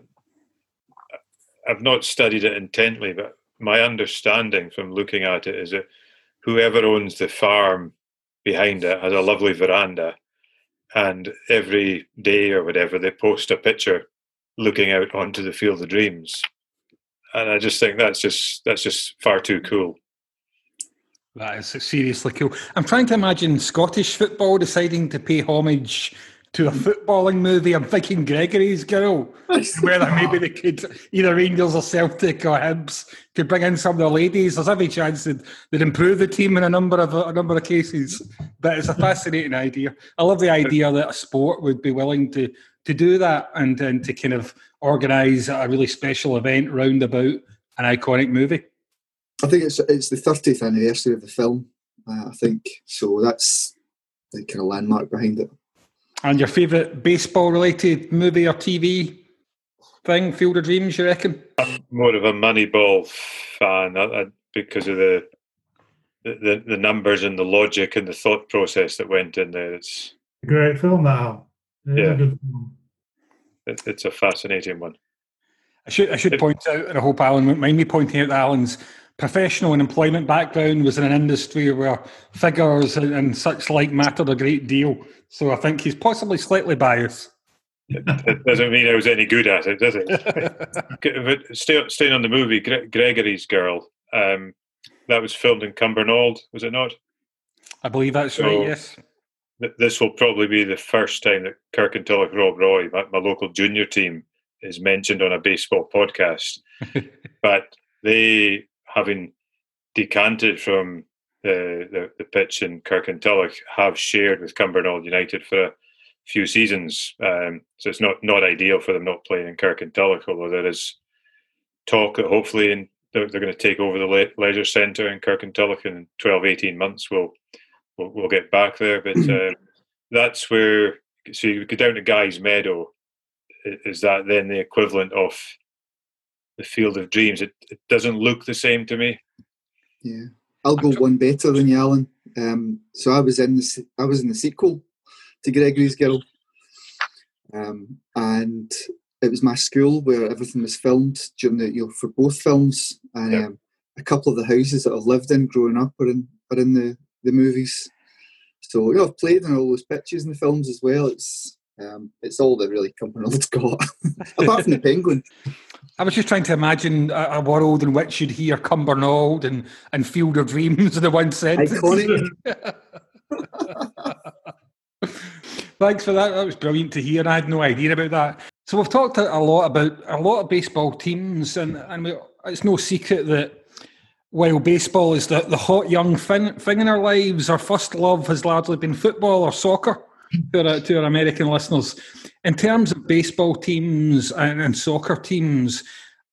I've not studied it intently, but my understanding from looking at it is that whoever owns the farm behind it has a lovely veranda and every day or whatever they post a picture looking out onto the field of dreams. And i just think that's just that's just far too cool. That is seriously cool. I'm trying to imagine scottish football deciding to pay homage to a footballing movie. I'm thinking Gregory's Girl, whether maybe they could either Rangers or Celtic or Hibs could bring in some of the ladies. There's every chance that they'd improve the team in a number of a number of cases. But it's a fascinating idea. I love the idea that a sport would be willing to to do that and, and to kind of organise a really special event round about an iconic movie? I think it's it's the 30th anniversary of the film. Uh, I think so. That's the kind of landmark behind it. And your favourite baseball-related movie or TV thing, Field of Dreams? You reckon? I'm more of a Moneyball fan I, I, because of the, the the numbers and the logic and the thought process that went in there. It's a great film now. Yeah, it, it's a fascinating one. I should I should it, point out, and I hope Alan won't mind me pointing out Alan's professional and employment background was in an industry where figures and, and such like mattered a great deal. So I think he's possibly slightly biased. It, doesn't mean I was any good at it, does it? Stay, staying on the movie, Gregory's Girl, um, that was filmed in Cumbernauld, was it not? I believe that's so, right, yes. Th- this will probably be the first time that Kirkintilloch Rob Roy, my, my local junior team, is mentioned on a baseball podcast. but they having decanted from the, the, the pitch in Kirkintilloch, have shared with Cumbernauld United for a few seasons. Um, so it's not not ideal for them not playing in Kirkintilloch, although there is talk that hopefully in, they're, they're going to take over the le- leisure centre in Kirkintilloch in 12, 18 months. We'll we'll, we'll get back there, but uh, that's where. So you go down to Guy's Meadow. Is that then the equivalent of the Field of Dreams. It, it doesn't look the same to me. Yeah, I'll go one better than you, Alan. Um, so I was in the I was in the sequel to Gregory's Girl, um, and it was my school where everything was filmed during the you know for both films, and yeah. um, a couple of the houses that I've lived in growing up are in are in the the movies. So you know, I've played in all those pictures in the films as well. It's um, it's all that really Cumbernauld has got, apart from the penguin. I was just trying to imagine a, a, world in which you'd hear Cumbernauld and, and Field of Dreams in the one sentence. Iconic. Thanks for that. That was brilliant to hear. I had no idea about that. So we've talked a lot about a lot of baseball teams, and and we, it's no secret that while baseball is the, the hot young thing, thing in our lives, our first love has largely been football or soccer to our, to our American listeners. In terms of baseball teams and, and, soccer teams,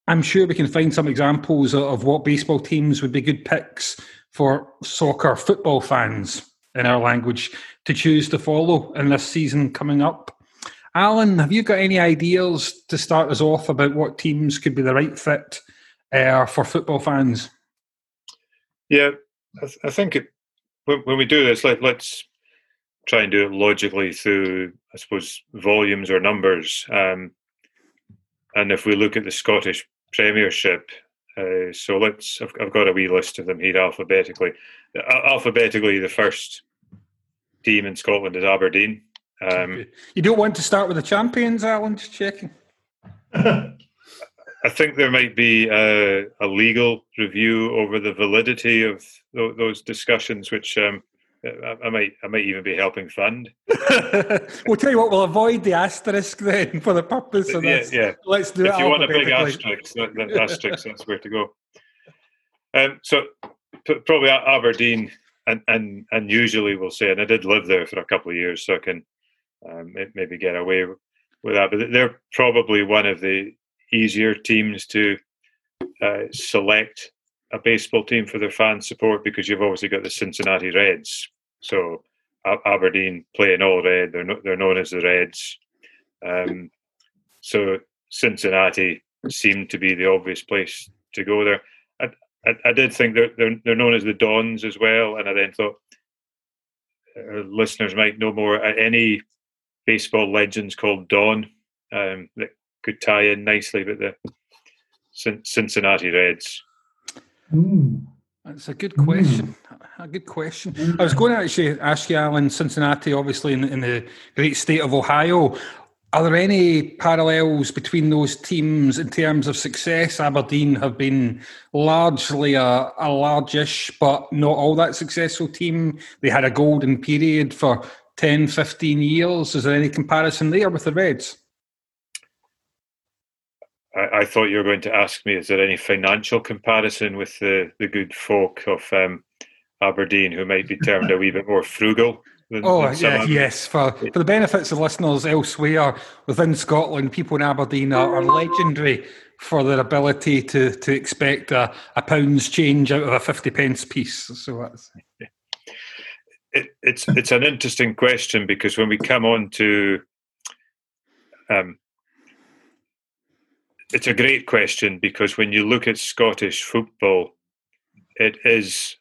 I'm sure we can find some examples of, what baseball teams would be good picks for soccer football fans in our language to choose to follow in this season coming up. Alan, have you got any ideas to start us off about what teams could be the right fit uh, for football fans? Yeah, I, th- I think it, when, when, we do this, let, let's try and do it logically through, I suppose, volumes or numbers. Um, and if we look at the Scottish Premiership, uh, so let's, I've, I've, got a wee list of them here alphabetically. Uh, alphabetically, the first team in Scotland is Aberdeen. Um, you don't want to start with the champions, Alan, just checking. I think there might be a, a, legal review over the validity of those discussions, which um, I, I, might I might even be helping fund. we'll tell you what, we'll avoid the asterisk then for the purpose of yeah, this. Yeah, let's do if it. If you want a big asterisk, that asterisk, that's where to go. Um, so p- probably Aberdeen, and and and usually we'll say, and I did live there for a couple of years, so I can um, maybe get away with that. But they're probably one of the easier teams to uh, select a baseball team for their fan support because you've obviously got the Cincinnati Reds, so Aberdeen playing all red. They're no, they're known as the Reds. Um, so Cincinnati seemed to be the obvious place to go there. I, I, I, did think they're, they're they're known as the Dons as well, and I then thought uh, listeners might know more. Any baseball legends called Don um, that could tie in nicely, but the Cincinnati Reds. Mm. That's a good question. Mm. A good question. I was going to actually ask you, Alan, Cincinnati, obviously in, in, the great state of Ohio. Are there any parallels between those teams in terms of success? Aberdeen have been largely a, a largish, but not all that successful team. They had a golden period for 10, 15 years. Is there any comparison there with the Reds? I, I, thought you were going to ask me: Is there any financial comparison with the the good folk of um, Aberdeen who might be termed a wee bit more frugal? Than, oh, than yeah, yes. For, for the benefits of listeners elsewhere within Scotland, people in Aberdeen are, are legendary for their ability to to expect a, a pound's change out of a 50 pence piece. So that's. It, it's it's an interesting question because when we come on to um, it's a great question because when you look at Scottish football, it is,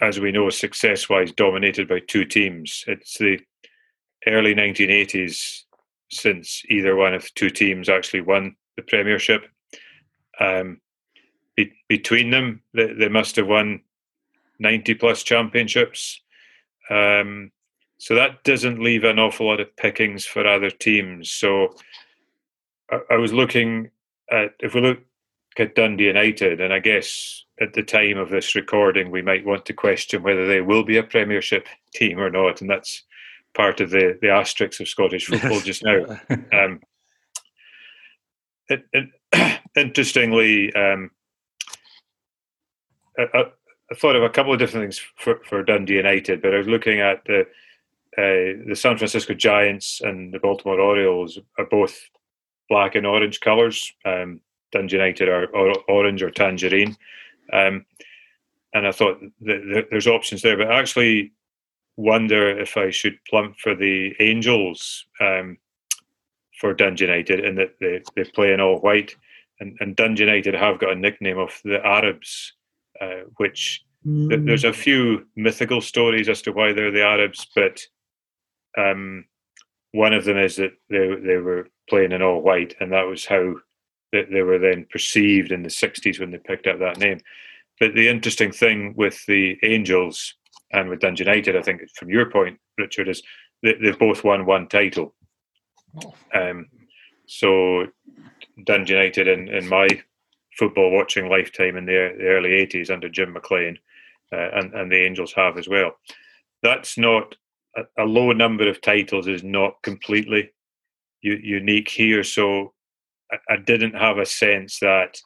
as we know, success wise, dominated by two teams. It's the early 1980s since either one of two teams actually won the Premiership. Um, be, between them, they, they, must have won 90 plus championships. Um, so that doesn't leave an awful lot of pickings for other teams. So I, I was looking at, if we look at Dundee United, and I guess at the time of this recording, we might want to question whether they will be a Premiership team or not, and that's part of the the asterisks of Scottish football just now. Um, it, it, interestingly, um, I, I, thought of a couple of different things for, for Dundee United, but I was looking at the uh, the San Francisco Giants and the Baltimore Orioles are both black and orange colours. Um, Dundee United are, are, orange or tangerine. Um, and I thought that there's options there, but I actually wonder if I should plump for the Angels um, for Dundee United in that they, they play in all white. And, and Dundee United have got a nickname of the Arabs, uh, which mm. th- there's a few mythical stories as to why they're the Arabs, but um, one of them is that they, they were playing in all white, and that was how that they were then perceived in the 60s when they picked up that name. But the interesting thing with the Angels and with Dundee United, I think from your point, Richard, is that they've both won one title. Oh. Um, so Dundee United in, in my football watching lifetime in the, the early 80s under Jim McLean, uh, and, and the Angels have as well. That's not a, a low number of titles is not completely u- unique here. So I, I didn't have a sense that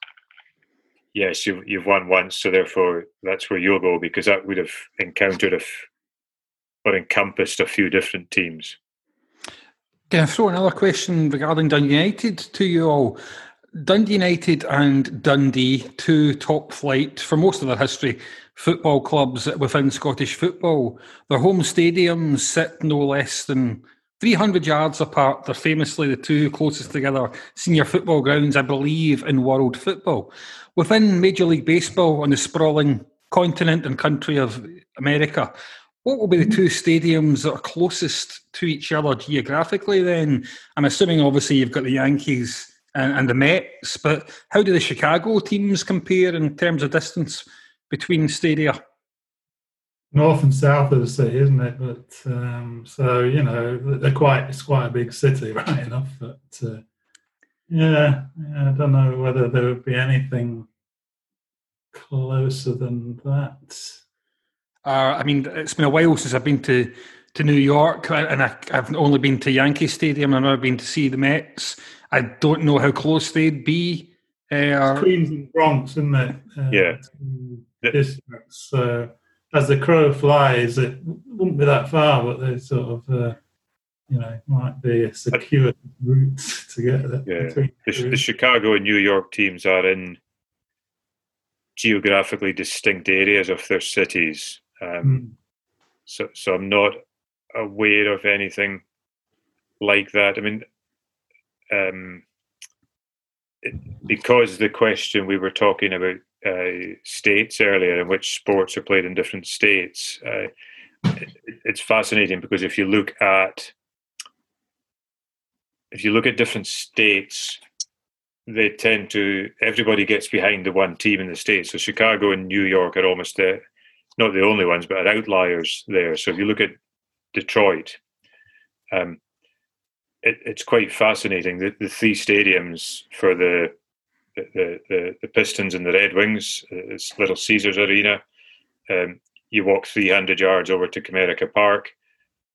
yes, you've you've won once, so therefore that's where you'll go because that would have encountered a f- or encompassed a few different teams. Can I throw another question regarding Dundee United to you all? Dundee United and Dundee, two top flight for most of their history football clubs within Scottish football. Their home stadiums sit no less than 300 yards apart. They're famously the two closest together senior football grounds, I believe, in world football. Within Major League Baseball on the sprawling continent and country of America, what will be the two stadiums that are closest to each other geographically then? I'm assuming obviously you've got the Yankees and, and the Mets, but how do the Chicago teams compare in terms of distance between stadia? North and south of the city, isn't it? But um, so you know, they're quite it's quite a big city, right enough. But uh, yeah, yeah, I don't know whether there would be anything closer than that. Uh, I mean, it's been a while since I've been to to New York, and I, have only been to Yankee Stadium. I've never been to see the Mets. I don't know how close they'd be. Uh, Queens and Bronx, isn't it? Uh, yeah. Distance. Uh, as the crow flies, it wouldn't be that far, but they sort of, uh, you know, might be a secure route to get there. Yeah, the, the, Chicago and New York teams are in geographically distinct areas of their cities, um, mm. so so I'm not aware of anything like that. I mean, um, it, because the question we were talking about uh, states earlier in which sports are played in different states. Uh, it, it's fascinating because if you look at if you look at different states, they tend to everybody gets behind the one team in the states. So Chicago and New York are almost the, not the only ones, but are outliers there. So if you look at Detroit, um, it, it's quite fascinating. The, the three stadiums for the the, the, the Pistons and the Red Wings. It's Little Caesars Arena. Um, you walk 300 yards over to Comerica Park.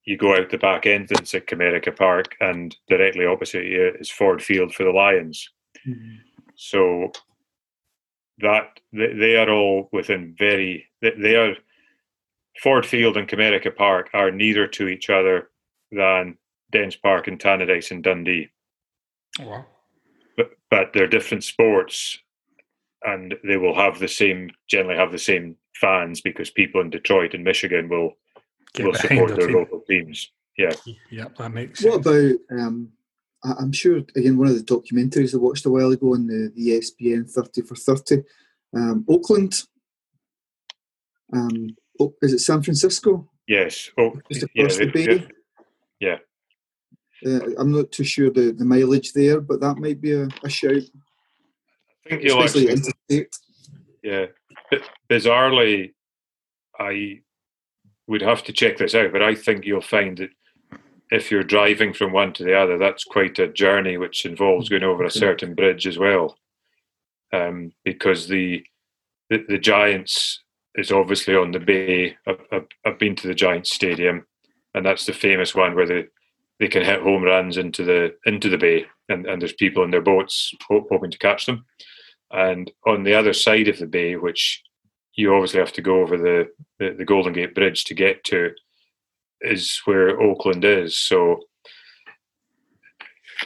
You go out the back entrance at Comerica Park, and directly opposite you is Ford Field for the Lions. Mm-hmm. So that they, are all within very they, are Ford Field and Comerica Park are nearer to each other than Dens Park and Tannadice in Dundee. Wow. But but they're different sports, and they will have the same generally have the same fans because people in Detroit and Michigan will Get will support their team. local teams. Yeah. yeah, that makes sense. What about? Um, I- I'm sure again one of the documentaries I watched a while ago on the, the ESPN Thirty for Thirty, um, Oakland. Um, oh, is it San Francisco? Yes. Oh, Just yeah, the they- bay. yeah. Uh, I'm not too sure the, the mileage there, but that might be a, a shout, I think you'll especially actually interstate. Yeah. B- bizarrely, I would have to check this out, but I think you'll find that if you're driving from one to the other, that's quite a journey which involves going over a certain bridge as well. Um, because the, the the Giants is obviously on the bay. I've, I've, I've been to the Giants Stadium, and that's the famous one where they, they can hit home runs into the into the bay, and, and there's people in their boats hoping to catch them. And on the other side of the bay, which you obviously have to go over the, the, the Golden Gate Bridge to get to, is where Oakland is. So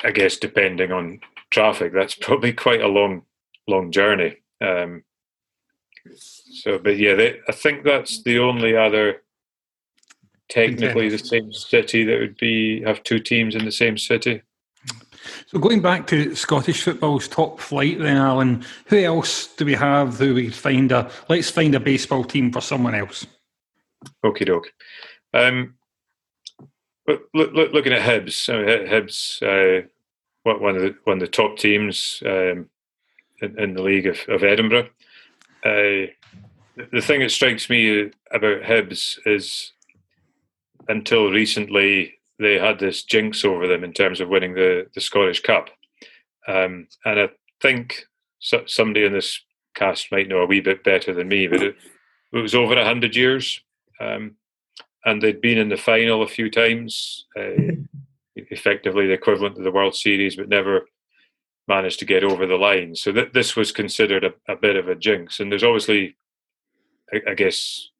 I guess depending on traffic, that's probably quite a long, long journey. Um, so, but yeah, they, I think that's the only other technically the same city that would be have two teams in the same city. So going back to Scottish football's top flight, then Alan, who else do we have? Who we find a? Let's find a baseball team for someone else. Okie doke. Um, but look, look, looking at Hibs, I mean, Hibs, uh, one of the one of the top teams um, in, in the league of, of Edinburgh. Uh, the- the thing that strikes me about Hibs is, until recently, they had this jinx over them in terms of winning the, the Scottish Cup, um, and I think so, somebody in this cast might know a wee bit better than me, but it, it was over a hundred years um, and they'd been in the final a few times, uh, effectively the equivalent of the World Series, but never managed to get over the line. So th- this was considered a, a bit of a jinx. And there's obviously, I, I guess,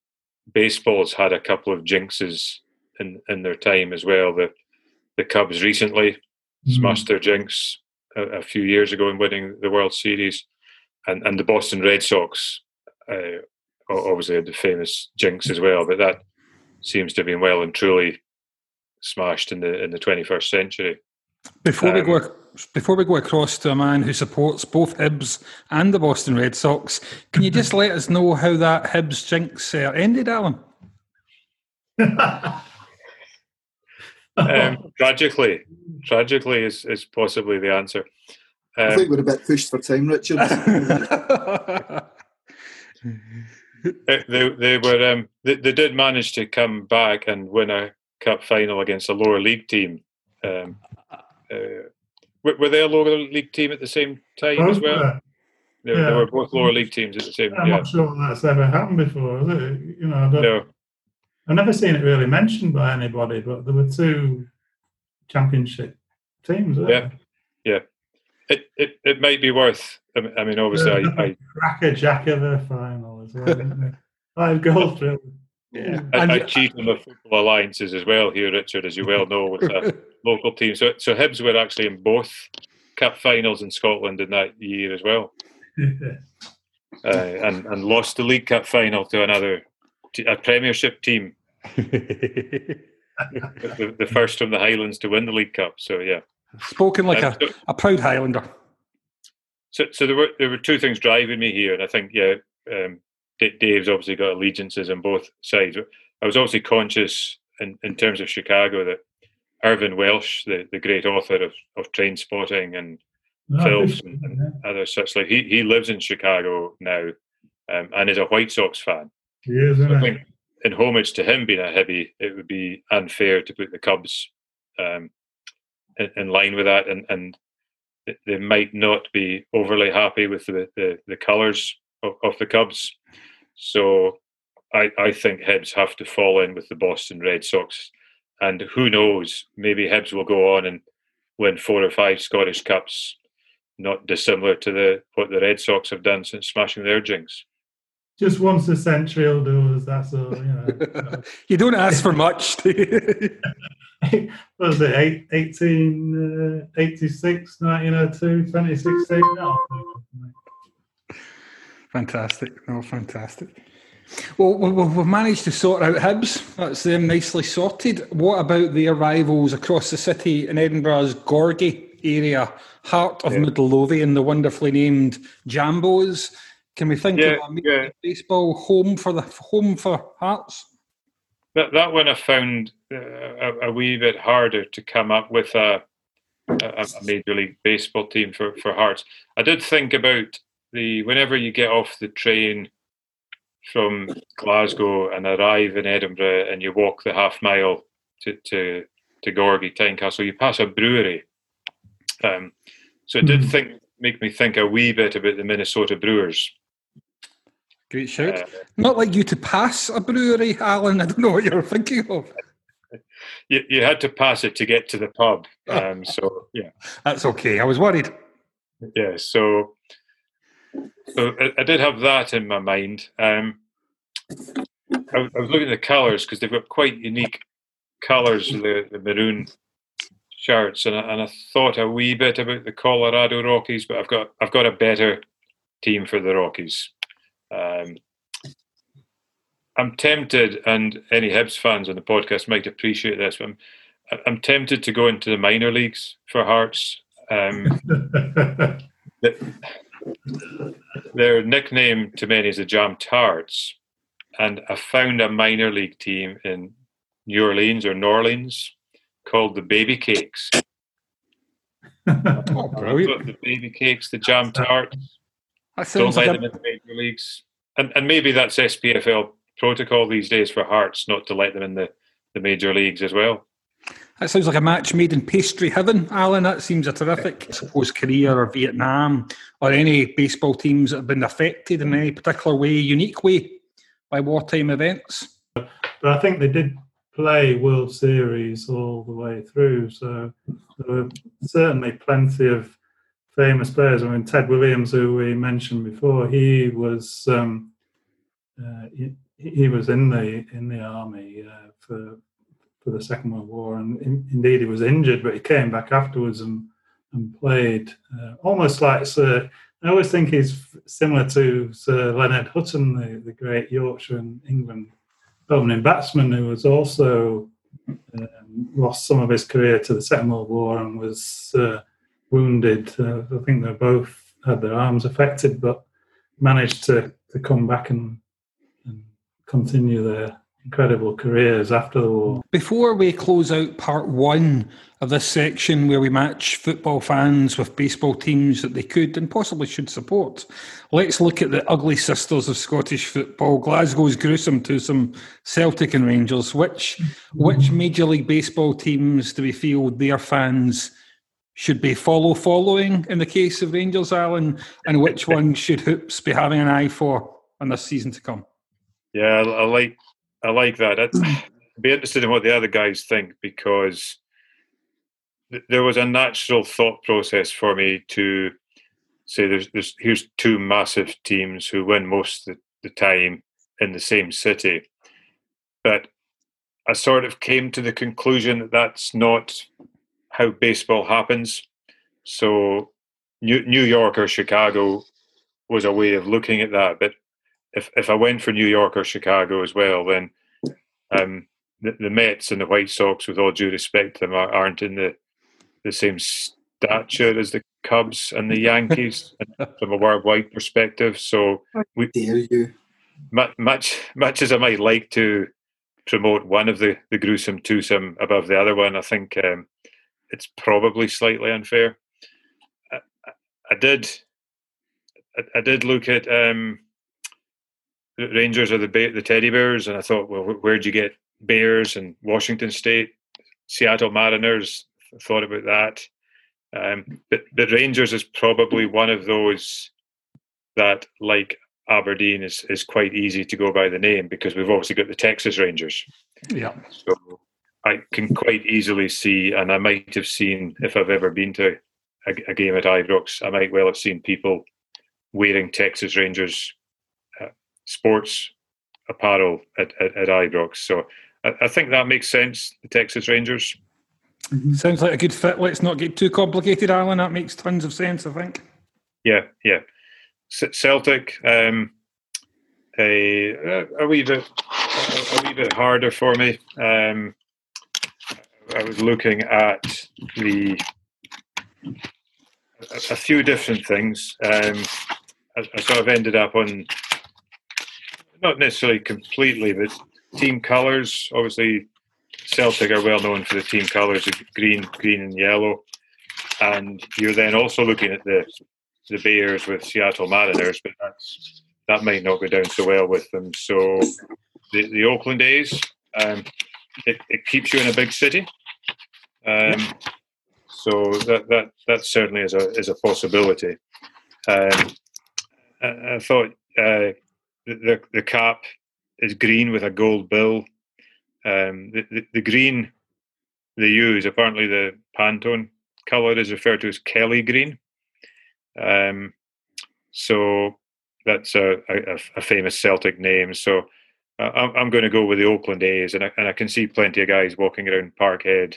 baseball's had a couple of jinxes in, in their time as well. The the Cubs recently smashed their jinx a, a few years ago in winning the World Series, and and the Boston Red Sox. Uh, obviously had the famous jinx as well, but that seems to have been well and truly smashed in the in the 21st century. Before we Um, go, before we go across to a man who supports both Hibs and the Boston Red Sox, can you just let us know how that Hibs jinx uh, ended, Alan? Um, tragically, tragically is, is possibly the answer. I Um, think we're a bit pushed for time, Richard. they, they, they were um, they, they did manage to come back and win a cup final against a lower league team. Um, uh, were, were they a lower league team at the same time as well? Both, uh, They, they were both lower league teams at the same. I'm Yeah, not sure that's ever happened before. Is it? You know, I don't, no, I've never seen it really mentioned by anybody, but there were two championship teams. weren't Yeah. it, it, it might be worth. I mean- I mean, obviously, I, I, Cracker Jack of the final as well. isn't it? Five goals, really. Yeah. I, And I you- cheat on the football alliances as well here, Richard, as you well know, with a local team. So, so Hibs were actually in both cup finals in Scotland in that year as well, uh, and and lost the League Cup final to another t- a Premiership team, the, the first from the Highlands to win the League Cup. So yeah, Spoken like Um, a, so- a proud Highlander. So, so there were there were two things driving me here, and I think yeah, um, D- Dave's obviously got allegiances on both sides. I was obviously conscious in, in terms of Chicago that Irvine Welsh, the, the great author of, of Trainspotting and No, Films and, and other such like he he lives in Chicago now, um, and is a White Sox fan. He is, So I think in homage to him being a Hibby, it would be unfair to put the Cubs um, in, in line with that, and and they might not be overly happy with the the, the colours of, of the Cubs. So I I think Hibs have to fall in with the Boston Red Sox, and who knows, maybe Hibs will go on and win four or five Scottish Cups, not dissimilar to the what the Red Sox have done since smashing their jinx. Just once a century will do us. That's all. You know. you don't ask for much. what was it? Eight, 1886, uh, 1902, 2016? No. Fantastic. No, fantastic. Well, we've managed to sort out Hibs. That's them nicely sorted. What about the arrivals across the city in Edinburgh's Gorgie area, heart of yeah. Midlothian, the wonderfully named Jambos? Can we think yeah, of a yeah. baseball home for the home for Hearts? That that one I found uh, a, a, wee bit harder to come up with a, a, a major league baseball team for for Hearts. I did think about the whenever you get off the train from Glasgow and arrive in Edinburgh and you walk the half mile to to, to Gorgie Tynecastle, you pass a brewery. Um, so it did hmm. think make me think a wee bit about the Minnesota Brewers. Great shout. Uh, Not like you to pass a brewery, Alan. I don't know what you're thinking of. You, you had to pass it to get to the pub. Um, so, yeah. That's okay. I was worried. Yeah, so so I, I, did have that in my mind. Um, I, I, was looking at the colours because they've got quite unique colours, the, the maroon shirts, and I, and I thought a wee bit about the Colorado Rockies, but I've got I've got a better team for the Rockies. Um, I'm tempted, and any Hibs fans on the podcast might appreciate this. I'm, I'm tempted to go into the minor leagues for Hearts. Um, their nickname to many is the Jam Tarts, and I found a minor league team in New Orleans or New Orleans called the Baby Cakes. oh, brilliant! The Baby Cakes, the Jam Tarts. Don't let like them in the major leagues, and and maybe that's SPFL protocol these days for Hearts not to let them in the, the major leagues as well. That sounds like a match made in pastry heaven, Alan. That seems a terrific, I suppose, Korea or Vietnam or any baseball teams that have been affected in any particular way, unique way by wartime events. But I think they did play World Series all the way through, so there were certainly plenty of famous players. I mean, Ted Williams, who we mentioned before, he was um, uh, he, he, was in the in the army uh, for for the Second World War, and in, indeed he was injured, but he came back afterwards and and played uh, almost like Sir. I always think he's similar to Sir Leonard Hutton, the, the great Yorkshire and England opening batsman, who was also um, lost some of his career to the Second World War and was uh, wounded. Uh, I think they both had their arms affected, but managed to, to come back and, and continue their incredible careers after the war. Before we close out part one of this section where we match football fans with baseball teams that they could and possibly should support, let's look at the ugly sisters of Scottish football, Glasgow's gruesome twosome, Celtic and Rangers. Which which Major League Baseball teams do we feel their fans should be follow following in the case of Rangers, Alan, and which one should Hoops be having an eye for in this season to come? Yeah, I like I like that. I'd be interested in what the other guys think because th- there was a natural thought process for me to say there's, there's here's two massive teams who win most of the time in the same city, but I sort of came to the conclusion that that's not how baseball happens. So New, New York or Chicago was a way of looking at that, but if if I went for New York or Chicago as well, then um, the, the, Mets and the White Sox, with all due respect to them, aren't in the the same stature as the Cubs and the Yankees from a worldwide perspective. So, we, dare you? Much much as I might like to promote one of the the gruesome twosome above the other one, I think um, it's probably slightly unfair. I, I did I, I, did look at um, Rangers are the the teddy bears, and I thought, well, where'd you get Bears and Washington State, Seattle Mariners? Thought about that, um, but but Rangers is probably one of those that, like Aberdeen, is is quite easy to go by the name because we've obviously got the Texas Rangers. Yeah. So I can quite easily see, and I might have seen if I've ever been to a, a game at Ibrox, I might well have seen people wearing Texas Rangers sports apparel at, at, at Ibrox. So I, I, think that makes sense. The Texas Rangers. Mm-hmm. Sounds like a good fit. Let's not get too complicated, Alan. That makes tons of sense. I think. Yeah, yeah. Celtic. Um, a, a wee bit a wee bit harder for me. Um, I was looking at the a, a few different things. Um, I, I, sort of ended up on not necessarily completely, but team colours. Obviously, Celtic are well known for the team colours of green, green and yellow. And you're then also looking at the the Bears with Seattle Mariners, but that's that might not go down so well with them. So the, the Oakland A's, um, it, it keeps you in a big city. Um, so that that that certainly is a is a possibility. Um, I, I, thought uh, the the cap is green with a gold bill. Um, the, the, the green they use apparently the Pantone color is referred to as Kelly green. Um, so that's a, a, a, famous Celtic name. So uh, I'm, I'm going to go with the Oakland A's, and I, and I can see plenty of guys walking around Parkhead,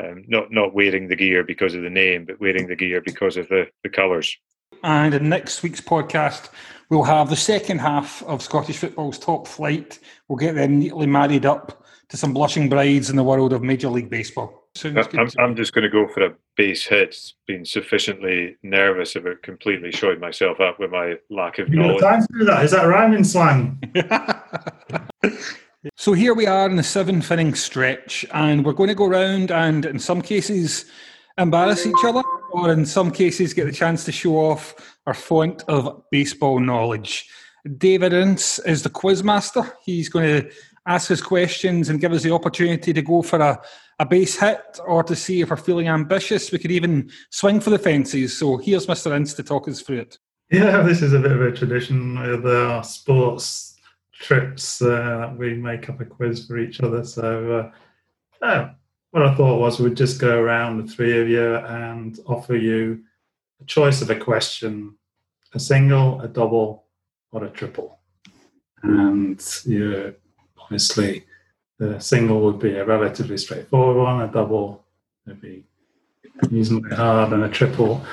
um, not not wearing the gear because of the name, but wearing the gear because of the, the colours. And in next week's podcast, we'll have the second half of Scottish football's top flight. We'll get them neatly married up to some blushing brides in the world of Major League Baseball. I'm, I'm, just going to go for a base hit. Being sufficiently nervous about completely showing myself up with my lack of you knowledge. Time to do that. Is that rhyming slang? so here we are in the seventh inning stretch, and we're going to go around and, in some cases, embarrass each other, or in some cases, get the chance to show off our font of baseball knowledge. David Ince is the quiz master. He's going to ask us questions and give us the opportunity to go for a a base hit or to see if we're feeling ambitious. We could even swing for the fences. So here's Mr. Ince to talk us through it. Yeah, this is a bit of a tradition with our sports trips uh, we make up a quiz for each other. So uh, what I thought was we'd just go around the three of you and offer you a choice of a question, a single, a double, or a triple. And you obviously the single would be a relatively straightforward one, a double would be reasonably hard, and a triple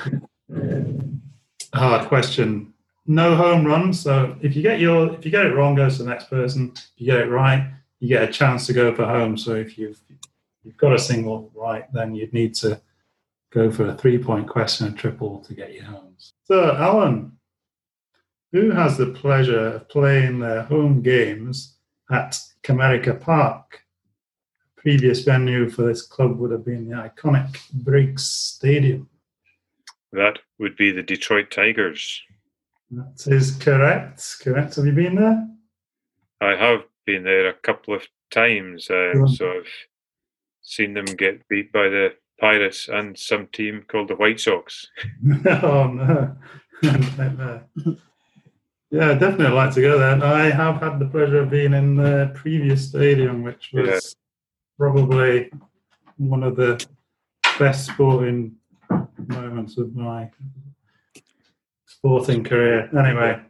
hard question. No home run. So if you get your if you get it wrong, goes to the next person. If you get it right, you get a chance to go for home. So if you've you've got a single right, then you'd need to go for a three point question, a triple to get your homes. So Alan, who has the pleasure of playing their home games at Comerica Park. Previous venue for this club would have been the iconic Briggs Stadium. That would be the Detroit Tigers. That is correct. Correct. Have you been there? I have been there a couple of times. Um, so I've seen them get beat by the Pirates and some team called the White Sox. oh no! Yeah, definitely like to go there. I have had the pleasure of being in the previous stadium, which was yeah. probably one of the best sporting moments of my sporting career. Anyway,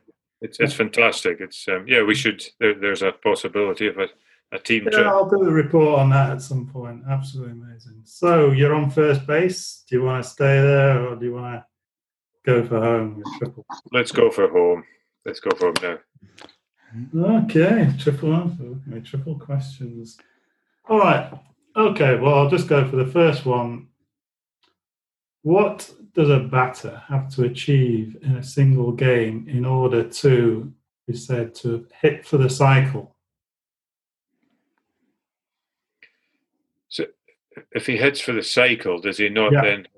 it's it's fantastic. It's um, yeah, we should. There, there's a possibility of a, a team yeah, trip. I'll do a report on that at some point. Absolutely amazing. So you're on first base. Do you want to stay there or do you want to go for home? Let's go for home. Let's go for home now. Okay, triple answer. Okay, triple questions. All right. Okay, well, I'll just go for the first one. What does a batter have to achieve in a single game in order to be said to hit for the cycle? So, if he hits for the cycle, does he not yeah. then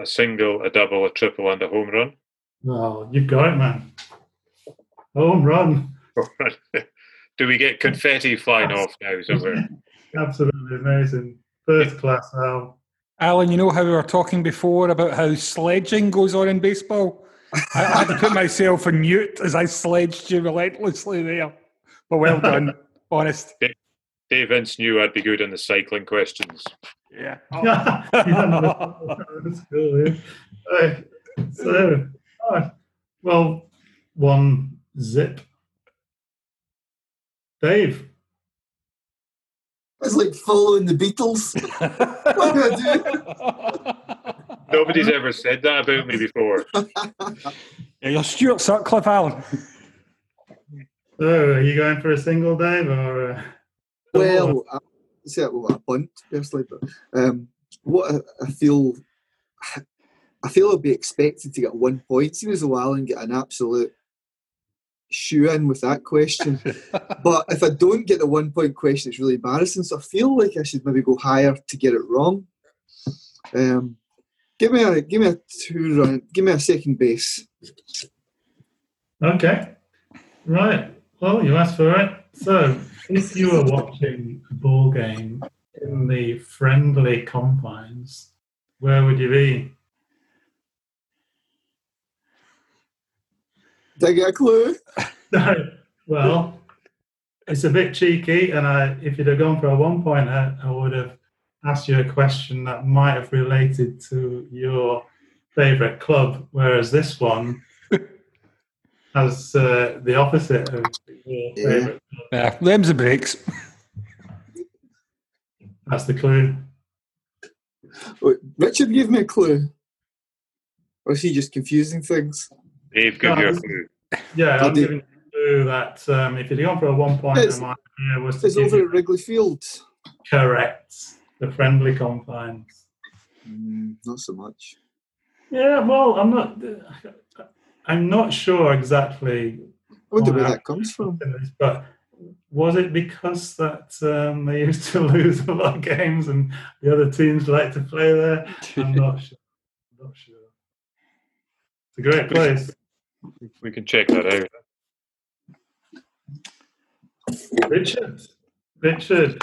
a single, a double, a triple, and a home run? Well, you've got it, man. Home run. Do we get confetti flying off now somewhere? Absolutely amazing. First class, Al. Alan, you know how we were talking before about how sledging goes on in baseball? I had to put myself on mute as I sledged you relentlessly there. But well done, honest. Dave Ince knew I'd be good on the cycling questions. Yeah. that's cool, yeah. So, oh, well, one zip Dave. It's like following the Beatles. what do I do? Nobody's ever said that about me before. Yeah, you're Stuart Sutcliffe, Alan. So, are you going for a single, Dave, or? Uh, Well, I say it with a punt personally, but um, what I, I feel, I feel I'll be expected to get one point. Seems as though Alan get an absolute shoe in with that question. but if I don't get the one point question, it's really embarrassing. So I feel like I should maybe go higher to get it wrong. Um, give me a give me a two run. Give me a second base. Okay. Right. Well, you asked for it. So, if you were watching a ball game in the friendly confines, where would you be? Did I get a clue? No. Well, it's a bit cheeky, and I, if you'd have gone for a one pointer, I would have asked you a question that might have related to your favourite club, whereas this one has uh, the opposite of your Yeah. favourite. Yeah, them's the breaks. That's the clue. Wait, Richard gave me a clue. Or is he just confusing things? Dave, give you a clue. Yeah, I I'm did- giving you a clue that um, if you'd gone for a one point, It's- my idea was to It's over at Wrigley Field. correct the friendly confines. Mm, not so much. Yeah, well, I'm not. I'm not sure exactly I wonder where that comes from. But was it because that um, they used to lose a lot of games and the other teams like to play there? I'm not sure. I'm not sure. It's a great place. We can check that out. Richard. Richard.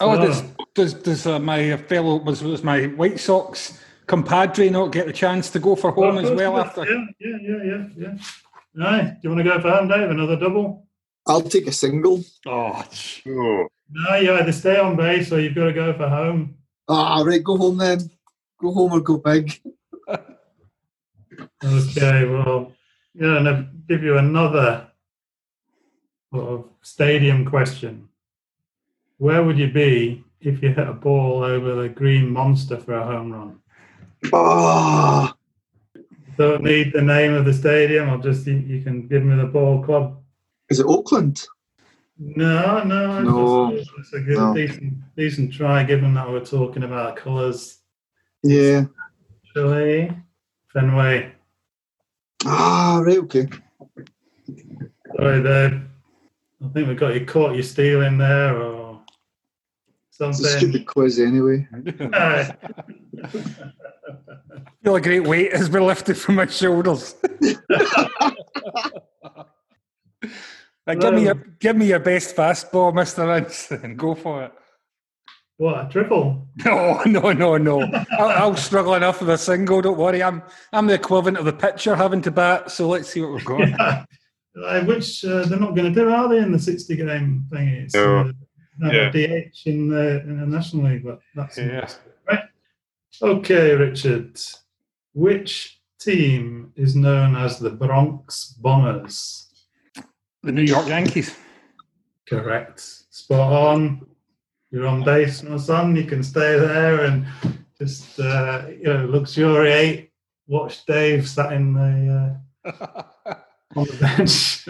Oh, so- does does does uh, my fellow was was my White Sox compadre not get the chance to go for home Of as well it is. after? Yeah, yeah, yeah, yeah, yeah. Right. Do you want to go for home, Dave? Another double? I'll take a single. Oh, sh- Oh, No, you either stay on base or you've got to go for home. Ah, right, go home then. Go home or go big. Okay, well, yeah, and I'll give you another sort of stadium question. Where would you be if you hit a ball over the green monster for a home run? Ah, Don't need the name of the stadium. I'll just you, you can give me the ball club. is it Oakland? No, no, No, It's, it's a good, no. decent, decent try. Given that we're talking about colours, Yeah. Chile, Fenway. Ah, right, okay. Sorry, Dave. I think we got you caught you stealing there or It's a something. stupid quiz anyway. Aye. feel a great weight has been lifted from my shoulders. Now, give me your give me your best fastball, Mister Ince, and go for it. What a triple! No, no, no, no. I'll, I'll struggle enough with a single. Don't worry. I'm I'm the equivalent of the pitcher having to bat. So let's see what we've got. Yeah. Uh, which uh, they're not going to do, are they, in the 60 game thing? It's No. uh, Yeah. DH in the, in the National League, but that's Yeah. right. Okay, Richard. Which team is known as the Bronx Bombers? The New York Yankees. Correct. Spot on. You're on base, my son. You can stay there and just uh, you know luxuriate. Watch Dave sat in the uh, on the bench.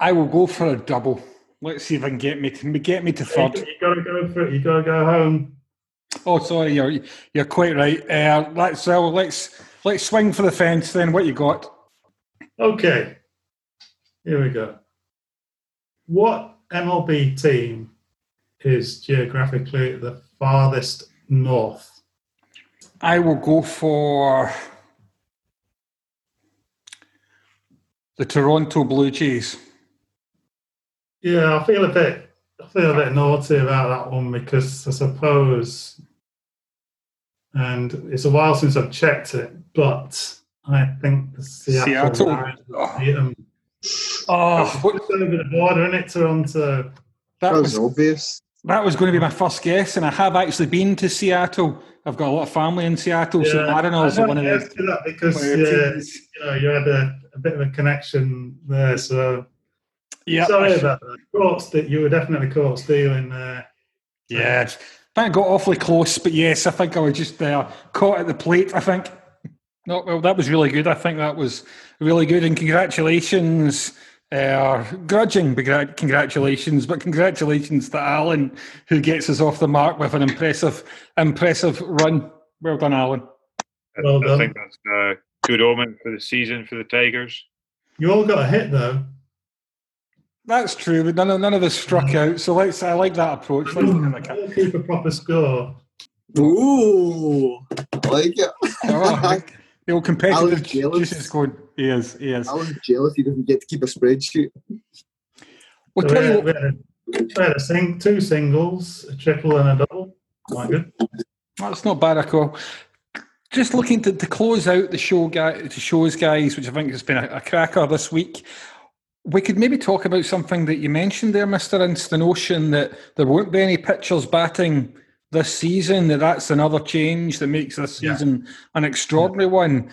I will go for a double. Let's see if I can get me to get me to third. you got to go for it. You got to go home. Oh, sorry, you're you're quite right. Uh, let's uh, let's let's swing for the fence. Then what you got? Okay. Here we go. What MLB team is geographically the farthest north? I will go for the Toronto Blue Jays. Yeah, I feel a bit, I feel a bit naughty about that one because I suppose, and it's a while since I've checked it, but I think the Seattle, Seattle. Oh, beat 'em. oh, what- It's over the um, ah. border, isn't it, Toronto? that That was was obvious. That was going to be my first guess, and I have actually been to Seattle. I've got a lot of family in Seattle, so Mariners I are one of the that because uh, you know you had a, a bit of a connection there, so Yeah, Sorry about that. St- you were definitely caught stealing there. Yeah, I think I got awfully close, but yes, I think I was just uh, caught at the plate. I think. No, well, that was really good. I think that was really good, and congratulations. Uh, grudging congratulations, but congratulations to Alan, who gets us off the mark with an impressive, impressive run. Well done, Alan. I, Well I think that's a good omen for the season for the Tigers. You all got a hit though. That's true, but none of, none of us struck out. So let's. I like that approach. Let's look at the ca- We'll keep a proper score. Ooh, I like it. Oh, the old competitive Alan's jealous. juices going. He is. He is. Alan's jealous he doesn't get to keep a spreadsheet. Well, So tell we, you had, what, we, had a, we had a sing, two singles, a triple, and a double. Quite good. That's not bad at all. Just looking to, to close out the show, guy, the shows, guys, which I think has been a, a cracker this week. We could maybe talk about something that you mentioned there, Mister Ince, the notion that there won't be any pitchers batting this season. That that's another change that makes this Yeah. season an extraordinary one.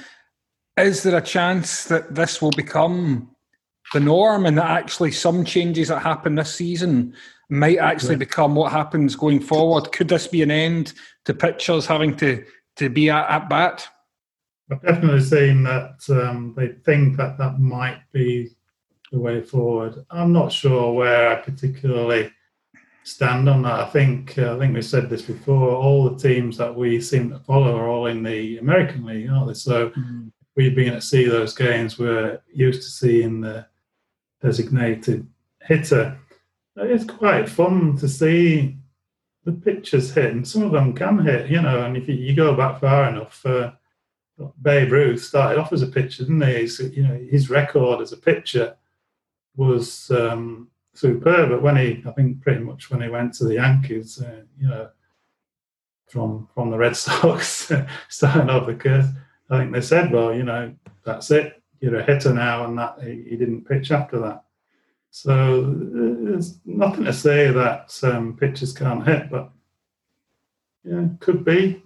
Is there a chance that this will become the norm, and that actually some changes that happen this season might actually Yeah. become what happens going forward? Could this be an end to pitchers having to to be at, at bat? I've definitely seen that um, they think that that might be the way forward. I'm not sure where I particularly stand on that. I think uh, I think we said this before. All the teams that we seem to follow are all in the American League, aren't they? So we've been to see those games. We're used to seeing the designated hitter. It's quite fun to see the pitchers hit, and some of them can hit, you know. And if you, you go back far enough, uh, Babe Ruth started off as a pitcher, didn't he? You know, his record as a pitcher was um, superb. But when he, I think, pretty much when he went to the Yankees, uh, you know, from from the Red Sox, starting off the curse, I think they said, well, you know, that's it. You're a hitter now, and that he, he didn't pitch after that. So uh, there's nothing to say that um, pitchers can't hit, but yeah, could be.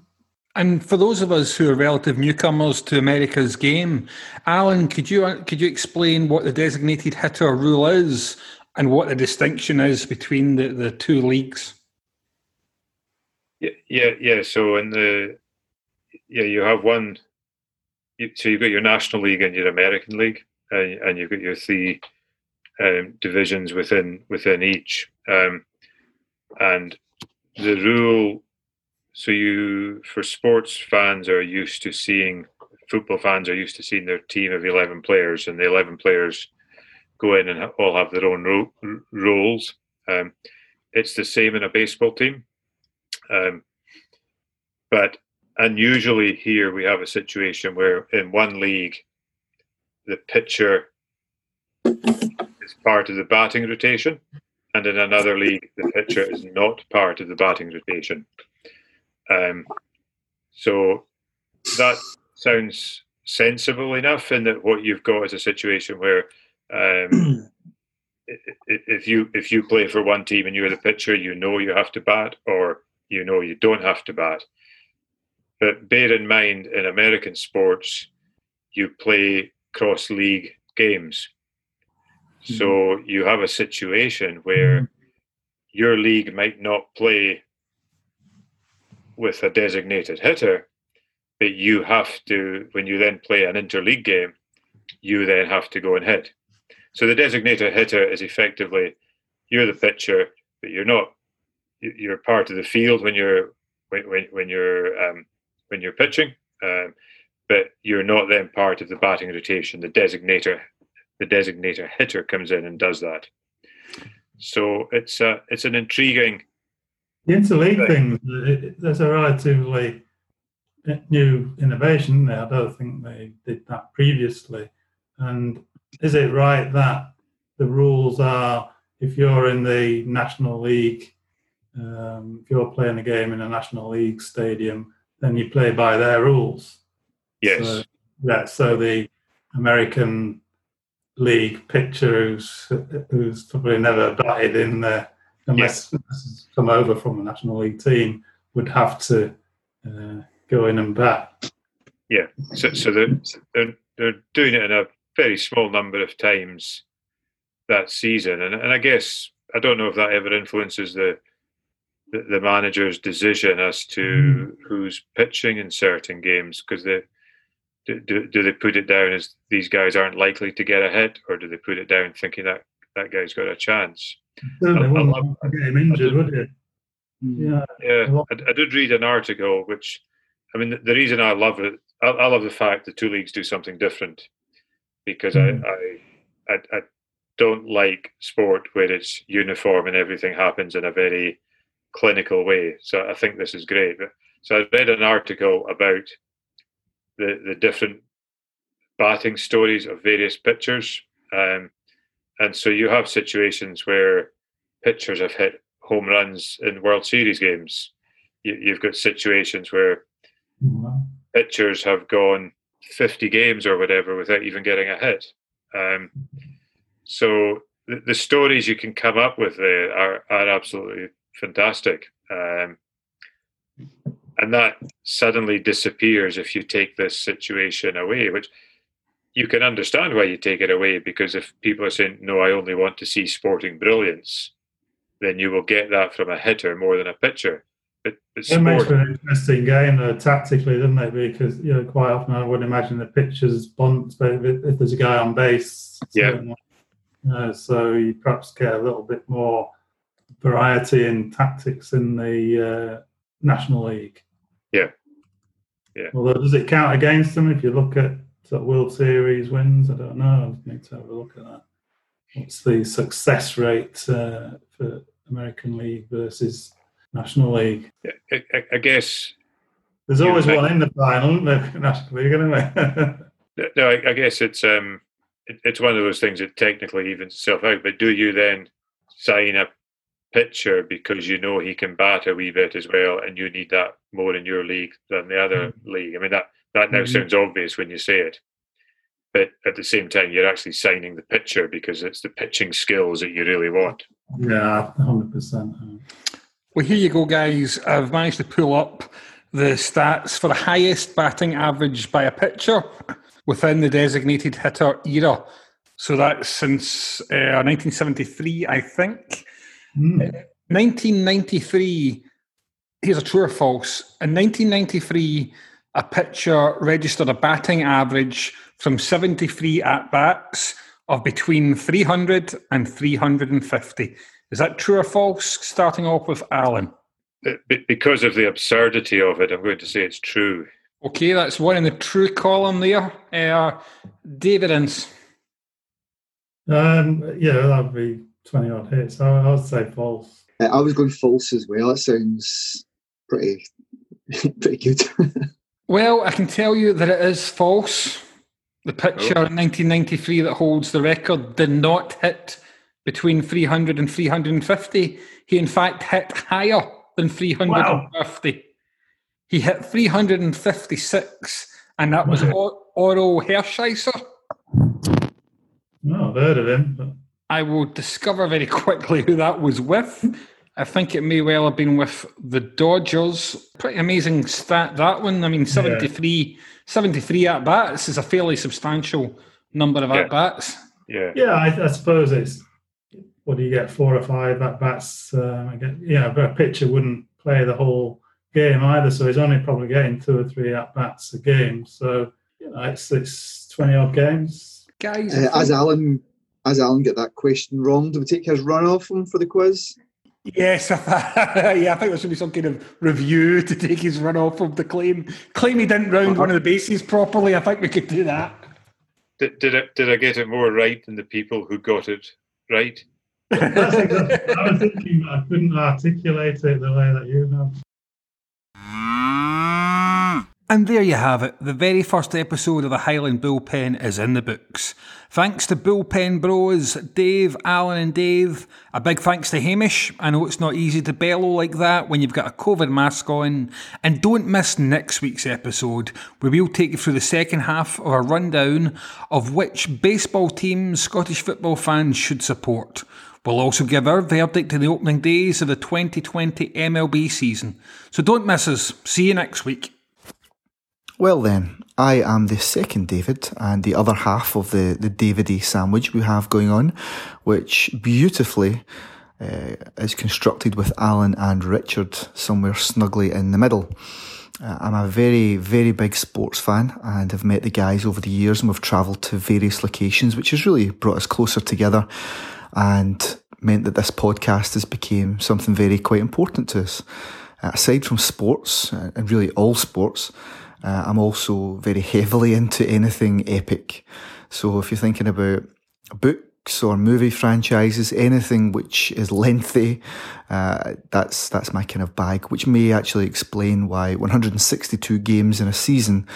And for those of us who are relative newcomers to America's game, Alan, could you could you explain what the designated hitter rule is and what the distinction is between the, the two leagues? Yeah, yeah, yeah. So in the yeah, you have one. So you've got your National League and your American League, and, and you've got your three um, divisions within within each. Um, and the rule, so you for sports fans are used to seeing football fans are used to seeing their team of eleven players, and the eleven players go in and all have their own ro- roles. Um, it's the same in a baseball team. Um, but usually here we have a situation where in one league the pitcher is part of the batting rotation and in another league the pitcher is not part of the batting rotation. Um, so that sounds sensible enough in that what you've got is a situation where um, if you if you play for one team and you're the pitcher you know you have to bat or you know you don't have to bat but bear in mind in american sports you play cross league games so you have a situation where your league might not play with a designated hitter but you have to when you then play an interleague game you then have to go and hit. So the designated hitter is effectively you're the pitcher but you're not you- you're part of the field when you're when when, when you're um, when you're pitching, um, but you're not then part of the batting rotation. The designator, the designator hitter comes in and does that. So it's a it's an intriguing. The interleague thing, it- there's a relatively new innovation there. I don't think they did that previously. And is it right that the rules are if you're in the National League, um, if you're playing a game in a National League stadium, then you play by their rules? Yes, So, yeah, so the American League pitcher who's who's probably never batted in there unless he's come over from a National League team would have to uh, go in and bat. Yeah. So so they're, they're they're doing it in a very small number of times that season, and and I guess I don't know if that ever influences the the, the manager's decision as to mm. who's pitching in certain games because they. Do, do, do they put it down as these guys aren't likely to get a hit, or do they put it down thinking that that guy's got a chance? Certainly I, wouldn't get him injured, would it? Yeah, yeah. I, I, did read an article which, I mean, the, the reason I love it, I, I, love the fact the two leagues do something different, because mm. I, I, I don't like sport where it's uniform and everything happens in a very clinical way. So I think this is great. So I read an article about the the different batting stories of various pitchers, um, and so you have situations where pitchers have hit home runs in World Series games. You, have got situations where pitchers have gone 50 games or whatever without even getting a hit. Um, so the, the, stories you can come up with there are, are absolutely fantastic. Um, and that suddenly disappears if you take this situation away, which you can understand why you take it away because if people are saying, no, I only want to see sporting brilliance, then you will get that from a hitter more than a pitcher. But, but it makes for an interesting game tactically, doesn't it? Because you know, quite often I would imagine the pitchers bunt, but if, if there's a guy on base, yeah. So you perhaps get a little bit more variety in tactics in the uh, National League. Yeah, yeah. Although, does it count against them if you look at World Series wins? I don't know. I need to have a look at that. What's the success rate uh, for American League versus National League? I, I, I guess there's always one in the final, isn't there? National League, anyway. no, I, I, guess it's um, it, it's one of those things that technically evens itself out. But do you then sign a pitcher because you know he can bat a wee bit as well, and you need that more in your league than the other mm-hmm. league? I mean that that now mm-hmm. sounds obvious when you say it, but at the same time, you're actually signing the pitcher because it's the pitching skills that you really want. Yeah, hundred percent. Well, here you go, guys. I've managed to pull up the stats for the highest batting average by a pitcher within the designated hitter era. So that's since uh, 1973, I think. Mm. Uh, 1993, here's a true or false. In 1993, a pitcher registered a batting average from 73 at bats of between 300 and 350. Is that true or false? Starting off with Alan. Because of the absurdity of it, I'm going to say it's true. Okay, that's one in the true column there. Uh, David Ince. Um, yeah, that'd be 20 odd hits. I, I would say false. Uh, I was going false as well. That sounds pretty, pretty good. well, I can tell you that it is false. The pitcher oh. in 1993 that holds the record did not hit between 300 and 350. He, in fact, hit higher than 350. Wow. He hit 356, and that was Orel Hershiser. No, I've heard of him. But... I will discover very quickly who that was with. I think it may well have been with the Dodgers. Pretty amazing stat, that one. I mean, 73, yeah. 73 at bats is a fairly substantial number of yeah. at bats. Yeah, yeah. I, I, suppose it's what do you get four or five at bats? Um, get, yeah, but a pitcher wouldn't play the whole game either, so he's only probably getting two or three at bats a game. So you know, it's it's twenty odd games. Guys, uh, as Alan as Alan get that question wrong, do we take his run off him for the quiz? Yes, yeah, I think there should be some kind of review to take his run off of the claim. Claim he didn't round one of the bases properly. I think we could do that. Did, did, I, did I get it more right than the people who got it right? I was thinking I couldn't articulate it the way that you have. And there you have it. The very first episode of the Highland Bullpen is in the books. Thanks to Bullpen Bros, Dave, Alan, and Dave. A big thanks to Hamish. I know it's not easy to bellow like that when you've got a COVID mask on. And don't miss next week's episode, where we'll take you through the second half of a rundown of which baseball teams Scottish football fans should support. We'll also give our verdict in the opening days of the 2020 MLB season. So don't miss us. See you next week. Well, then, I am the second David and the other half of the, the Davide sandwich we have going on, which beautifully uh, is constructed with Alan and Richard somewhere snugly in the middle. Uh, I'm a very, very big sports fan and have met the guys over the years and we've travelled to various locations, which has really brought us closer together and meant that this podcast has become something very quite important to us. Uh, aside from sports, uh, and really all sports, uh, I'm also very heavily into anything epic. So if you're thinking about books or movie franchises, anything which is lengthy, uh, that's that's my kind of bag. Which may actually explain why 162 games in a season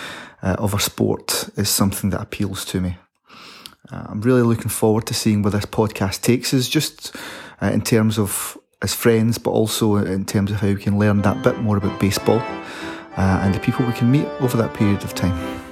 uh, of a sport is something that appeals to me. Uh, I'm really looking forward to seeing where this podcast takes us, just uh, in terms of as friends, but also in terms of how we can learn that bit more about baseball uh, and the people we can meet over that period of time.